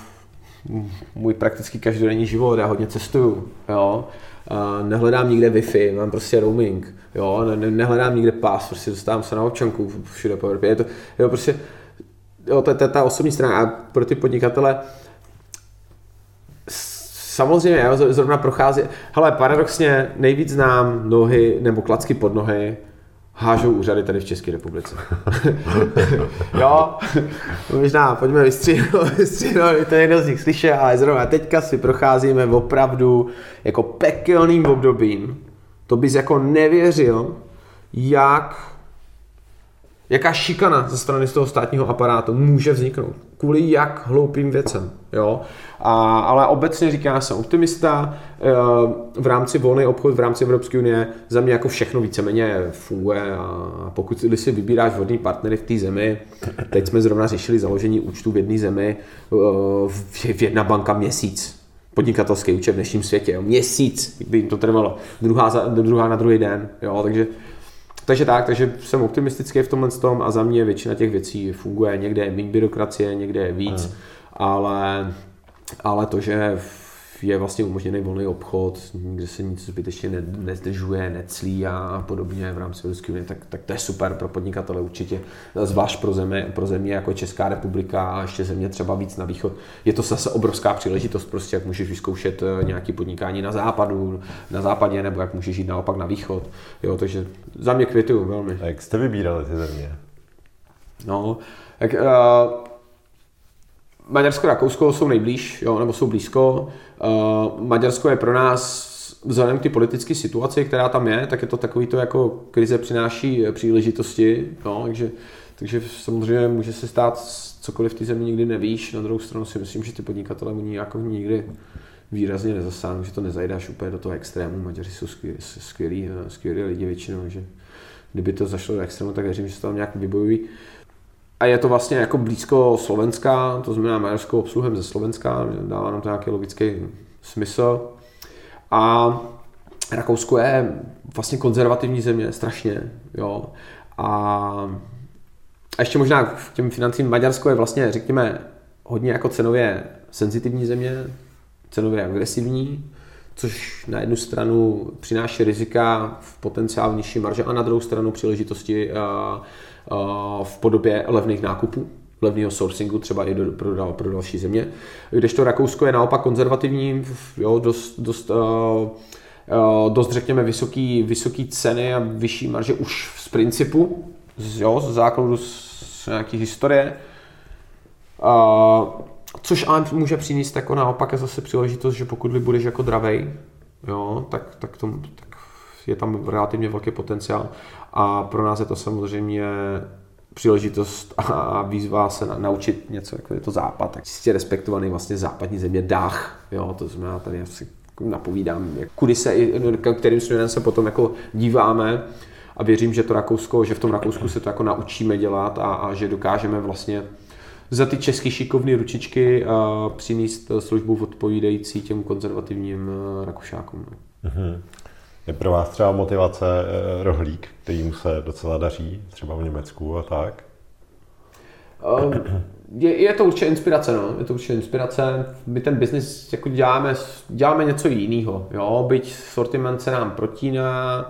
můj prakticky každodenní život, já hodně cestuju, jo. Uh, nehledám nikde Wi-Fi, mám prostě roaming, jo, ne, nehledám nikde pás, prostě dostávám se na občanku všude po Evropě. Je to, jo, prostě, jo, to, je ta osobní strana a pro ty podnikatele samozřejmě, jo, zrovna prochází, hele, paradoxně nejvíc znám nohy nebo klacky pod nohy, hážou úřady tady v České republice. *laughs* jo, možná pojďme vystříhnout, vystříhnout, to někdo z nich slyšel, ale zrovna teďka si procházíme opravdu jako pekelným obdobím. To bys jako nevěřil, jak jaká šikana ze strany z toho státního aparátu může vzniknout. Kvůli jak hloupým věcem. Jo? A, ale obecně říká, jsem optimista, eh, v rámci volný obchod, v rámci Evropské unie, za mě jako všechno víceméně funguje a pokud si vybíráš vodní partnery v té zemi, teď jsme zrovna řešili založení účtu v jedné zemi, eh, v jedna banka měsíc, podnikatelský účet v dnešním světě. Jo. Měsíc, by jim to trvalo. Druhá, za, druhá na druhý den. Jo. Takže takže tak, takže jsem optimistický v tomhle tom a za mě většina těch věcí funguje. Někde je méně byrokracie, někde je víc, ale, ale to, že je vlastně umožněný volný obchod, kde se nic zbytečně nezdržuje, neclí a podobně v rámci Evropské unie, tak, tak to je super pro podnikatele určitě, zvlášť pro země, pro země jako Česká republika a ještě země třeba víc na východ. Je to zase obrovská příležitost, prostě jak můžeš vyzkoušet eh, nějaké podnikání na západu, na západě, nebo jak můžeš jít naopak na východ. Jo, takže za mě kvituju velmi. A jak jste vybírali ty země? No, tak uh, Maďarsko a Rakousko jsou nejblíž, jo, nebo jsou blízko. Uh, Maďarsko je pro nás vzhledem k té politické situaci, která tam je, tak je to takový to jako krize přináší příležitosti, no, takže, takže samozřejmě může se stát cokoliv v té zemi nikdy nevíš, na druhou stranu si myslím, že ty podnikatele oni jako nikdy výrazně nezasáhnou, že to nezajdáš úplně do toho extrému, Maďaři jsou skvělí, skvělí, skvělí lidi většinou, že kdyby to zašlo do extrému, tak věřím, že se tam nějak vybojují a je to vlastně jako blízko Slovenska, to znamená maďarskou obsluhem ze Slovenska, dává nám to nějaký logický smysl. A Rakousko je vlastně konzervativní země, strašně, jo. A, a ještě možná k těm financím Maďarsko je vlastně, řekněme, hodně jako cenově senzitivní země, cenově agresivní, což na jednu stranu přináší rizika v potenciál nižší marže a na druhou stranu příležitosti v podobě levných nákupů, levného sourcingu, třeba i do, pro, pro další země. Kdežto Rakousko je naopak konzervativní, jo, dost, dost, uh, dost řekněme vysoký, vysoký ceny a vyšší marže už z principu, z, jo, z základu z nějaké historie. Uh, což ale může přinést jako naopak zase příležitost, že pokud budeš jako dravej, jo, tak, tak, to, tak je tam relativně velký potenciál a pro nás je to samozřejmě příležitost a výzva se na, naučit něco, jako je to západ, tak čistě respektovaný vlastně západní země dách, jo, to znamená tady asi napovídám, jak, kudy se, kterým směrem se potom jako díváme a věřím, že to Rakousko, že v tom Rakousku se to jako naučíme dělat a, a že dokážeme vlastně za ty české šikovné ručičky a přinést službu odpovídající těm konzervativním Rakušákům. Mm-hmm. Je pro vás třeba motivace eh, rohlík, který mu se docela daří, třeba v Německu a tak? Um, je, je to určitě inspirace, no. Je to určitě inspirace. My ten biznis jako děláme, děláme něco jiného, jo. Byť sortiment se nám protíná,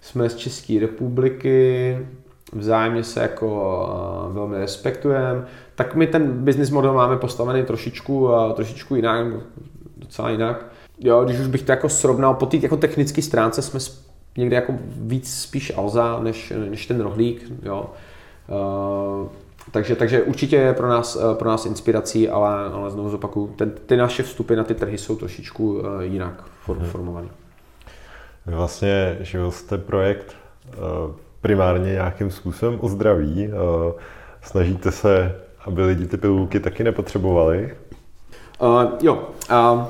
jsme z České republiky, vzájemně se jako uh, velmi respektujeme, tak my ten business model máme postavený trošičku, uh, trošičku jinak, docela jinak jo, když už bych to jako srovnal, po té jako technické stránce jsme někde jako víc spíš Alza než, než ten rohlík, jo. Uh, takže, takže určitě je pro nás, eh, pro nás inspirací, ale, ale znovu zopakuju, ten, ty naše vstupy na ty trhy jsou trošičku uh, jinak form, hmm. formované. Vlastně živil jste projekt uh, primárně nějakým způsobem o zdraví. Uh, snažíte se, aby lidi ty pilulky taky nepotřebovali? Uh, jo. Uh,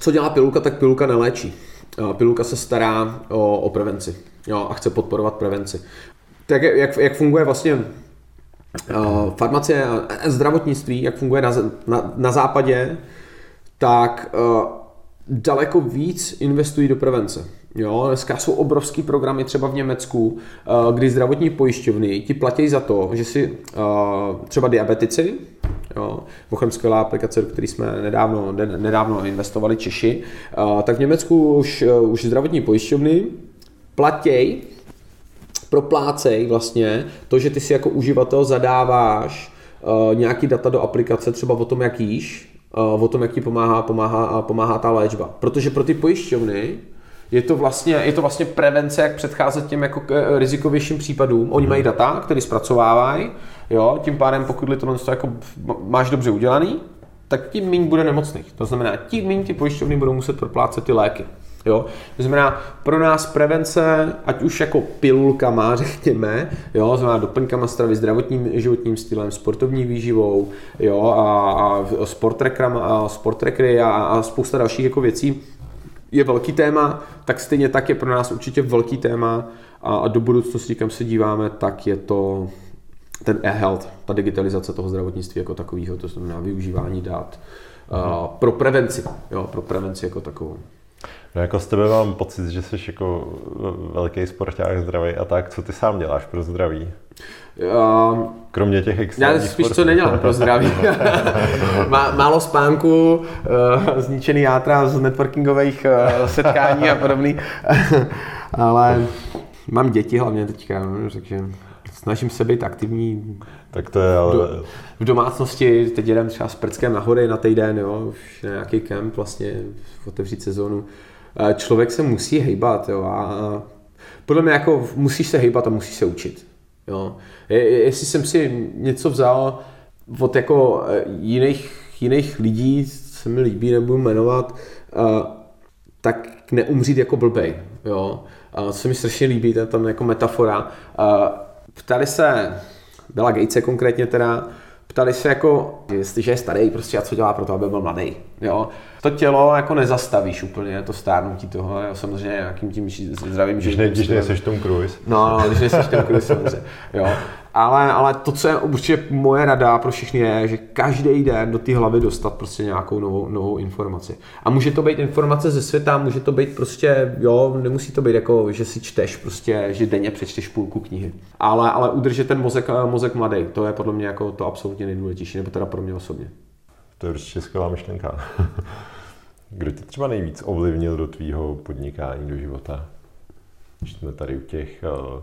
co dělá pilulka, tak pilulka neléčí. Pilulka se stará o, o prevenci jo, a chce podporovat prevenci. Tak jak, jak funguje vlastně uh, farmacie a zdravotnictví, jak funguje na, na, na západě, tak uh, daleko víc investují do prevence. Jo, dneska jsou obrovský programy třeba v Německu, uh, kdy zdravotní pojišťovny ti platí za to, že si uh, třeba diabetici, jo, mimochodem skvělá aplikace, do které jsme nedávno, nedávno investovali Češi, tak v Německu už, uh, už zdravotní pojišťovny platí proplácej vlastně to, že ty si jako uživatel zadáváš uh, nějaký data do aplikace, třeba o tom, jak jíš, uh, o tom, jak ti pomáhá, pomáhá, pomáhá ta léčba. Protože pro ty pojišťovny je to vlastně, je to vlastně prevence, jak předcházet těm jako eh, rizikovějším případům. Oni mají data, které zpracovávají, jo, tím pádem pokud to jako máš dobře udělaný, tak tím méně bude nemocných. To znamená, tím méně ty pojišťovny budou muset proplácet ty léky. Jo? To znamená, pro nás prevence, ať už jako pilulkama, *laughs* řekněme, jo, znamená doplňkama stravy, zdravotním životním stylem, sportovní výživou, jo, a, a sport, a sport a, a spousta dalších jako věcí, je velký téma, tak stejně tak je pro nás určitě velký téma a, do budoucnosti, kam se díváme, tak je to ten e-health, ta digitalizace toho zdravotnictví jako takového, to znamená využívání dat uh, pro prevenci, jo, pro prevenci jako takovou. No jako z tebe mám pocit, že jsi jako velký sporták zdravý a tak. Co ty sám děláš pro zdraví? Uh, Kromě těch extrémních Já spíš sportů. co nedělám pro zdraví. *laughs* Má, málo spánku, uh, zničený játra z networkingových uh, setkání a podobný. *laughs* Ale mám děti hlavně teďka, no, takže snažím se být aktivní. Tak to je ale... Do, v domácnosti, teď jedem třeba s Prckem na hory na týden, jo, už na nějaký kemp vlastně, otevřít sezónu člověk se musí hejbat, jo, a podle mě jako musíš se hejbat a musíš se učit, jo. Jestli jsem si něco vzal od jako e, jiných, jiných lidí, se mi líbí, nebudu jmenovat, tak neumřít jako blbej, jo. Co se mi strašně líbí, to je tam jako metafora. Ptali se, byla Gatese konkrétně teda, ptali se jako, jestliže je starý, prostě a co dělá pro to, aby byl mladý. Jo? To tělo jako nezastavíš úplně, to stárnutí toho, jo? samozřejmě nějakým tím zdravým ne, když nejseš Tom Cruise. No, no, když nejseš Tom Cruise, samozřejmě. Jo? Ale, ale to, co je určitě moje rada pro všechny, je, že každý den do té hlavy dostat prostě nějakou novou, novou informaci. A může to být informace ze světa, může to být prostě, jo, nemusí to být jako, že si čteš prostě, že denně přečteš půlku knihy. Ale, ale udržet ten mozek, mozek mladý, to je podle mě jako to absolutně nejdůležitější, nebo teda pro mě osobně. To je určitě skvělá myšlenka. *laughs* Kdo tě třeba nejvíc ovlivnil do tvýho podnikání, do života? Když jsme tady u těch uh,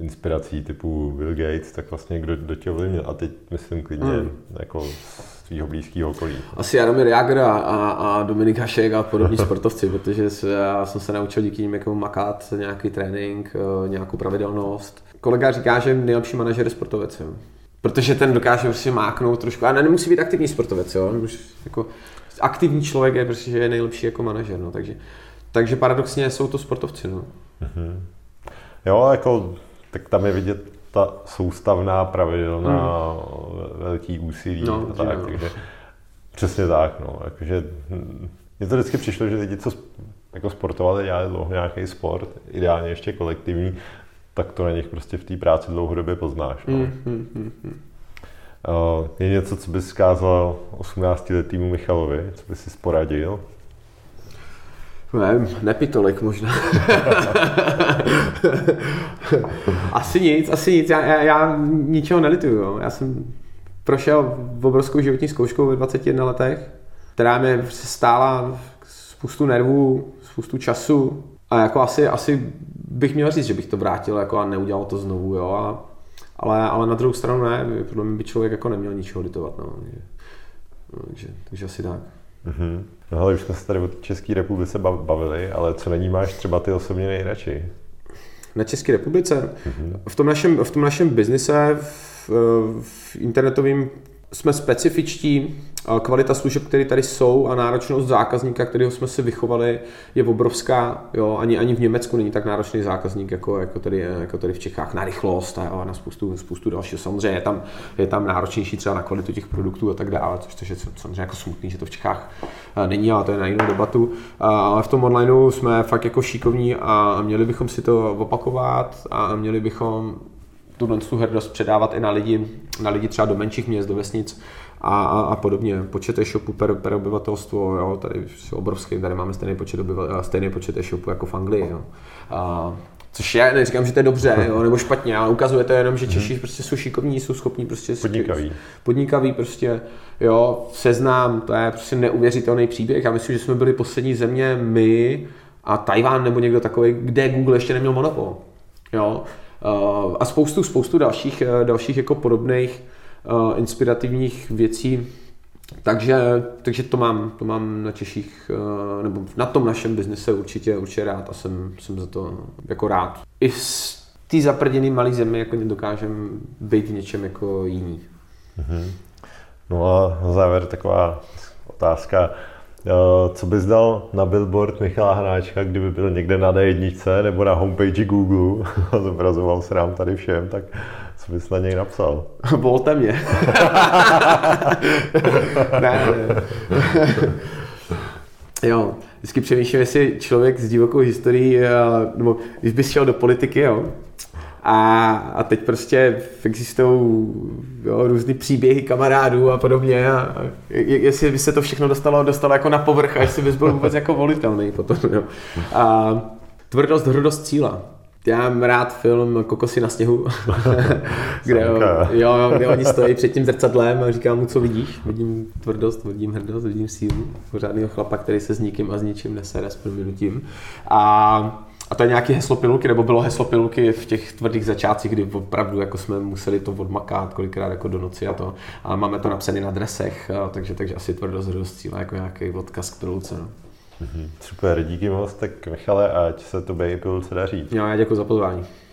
inspirací typu Bill Gates, tak vlastně kdo, kdo tě ovlivnil? A teď myslím klidně hmm. jako z tvýho blízkého okolí. Asi Jaromír Jagr a, a, Dominik Hašek a podobní *laughs* sportovci, protože se, já jsem se naučil díky nim jako makat nějaký trénink, eh, nějakou pravidelnost. Kolega říká, že nejlepší manažer je sportovec. Jo. Protože ten dokáže prostě máknout trošku. A nemusí být aktivní sportovec, jo. Jako, aktivní člověk je prostě je nejlepší jako manažer, no. takže, takže paradoxně jsou to sportovci. No. Mm-hmm. Jo, jako, tak tam je vidět ta soustavná, pravidelná, hmm. velký úsilí no, a tak, takže přesně tak, no, jakože mně to vždycky přišlo, že lidi, co jako sportovali, dělali dlouho nějaký sport, ideálně ještě kolektivní, tak to na nich prostě v té práci dlouhodobě poznáš. No. Hmm, hmm, hmm. Uh, je něco, co bys zkázal 18-letýmu Michalovi, co bys si poradil? Nevím, nepitolik možná. *laughs* asi nic, asi nic. Já, já, já ničeho nelituju. Jo. Já jsem prošel v obrovskou životní zkouškou ve 21 letech, která mě stála spoustu nervů, spoustu času a jako asi, asi bych měl říct, že bych to vrátil jako a neudělal to znovu, jo. A, ale, ale na druhou stranu ne, podle mě by člověk jako neměl ničeho litovat, no. Takže, takže asi tak. Mm-hmm. No ale už jsme se tady o České republice bavili, ale co není máš třeba ty osobně nejradši? Na České republice? Mm-hmm. V tom našem, v tom našem biznise v, v internetovém jsme specifičtí, kvalita služeb, které tady jsou a náročnost zákazníka, kterého jsme si vychovali, je obrovská. Jo, ani, ani v Německu není tak náročný zákazník, jako, jako, tady, jako tady v Čechách, na rychlost a, a na spoustu, spoustu dalšího. Samozřejmě je tam, je tam náročnější třeba na kvalitu těch produktů a tak dále, což je samozřejmě jako smutný, že to v Čechách není, ale to je na jinou debatu. Ale v tom onlineu jsme fakt jako šikovní a měli bychom si to opakovat a měli bychom tuhle tu hrdost předávat i na lidi, na lidi třeba do menších měst, do vesnic a, a, a podobně. Počet e-shopů per, per obyvatelstvo, jo, tady je obrovský, tady máme stejný počet, obyvatel, stejný počet e-shopů jako v Anglii. Jo. A, Což já neříkám, že to je dobře jo, nebo špatně, ale ukazuje to jenom, že mhm. Češi hmm. prostě jsou šikovní, jsou schopní prostě podnikaví. podnikaví prostě, jo, seznám, to je prostě neuvěřitelný příběh. Já myslím, že jsme byli poslední země my a Tajván nebo někdo takový, kde Google ještě neměl monopol. Jo, a spoustu, spoustu dalších, eh, dalších jako podobných eh, inspirativních věcí. Takže, takže to, mám, to mám na Češích, nebo na tom našem biznise určitě, určitě rád a jsem, jsem za to jako rád. I z té zaprděný malý zemi jako nedokážem být v něčem jako jiný. Mm-hmm. No a na závěr taková otázka. Co bys dal na billboard Michala Hráčka, kdyby byl někde na D1 nebo na homepage Google a *laughs* zobrazoval se nám tady všem, tak co bys na něj napsal? *laughs* Volte mě. *laughs* ne, ne. jo, vždycky přemýšlím, jestli člověk s divokou historií, nebo když bys šel do politiky, jo, a, a teď prostě existují různý příběhy kamarádů a podobně. A, a jestli by se to všechno dostalo, dostalo jako na povrch a jestli bys byl vůbec jako volitelný potom. Jo. A tvrdost, hrdost cíla. Já mám rád film Kokosy na sněhu, *laughs* kde, jo, kde oni stojí před tím zrcadlem a říkám mu, co vidíš. Vidím tvrdost, vidím hrdost, vidím sílu. Pořádného chlapa, který se s nikým a s ničím nesere s proměnutím. A a to je nějaký heslo pilulky, nebo bylo heslo pilulky v těch tvrdých začátcích, kdy opravdu jako jsme museli to odmakat kolikrát jako do noci a to. A máme to napsané na dresech, takže, takže asi tvrdost cíle jako nějaký odkaz k pilulce. No. Mm-hmm. Super, díky moc, tak Michale, ať se to i pilulce daří. Jo, já děkuji za pozvání.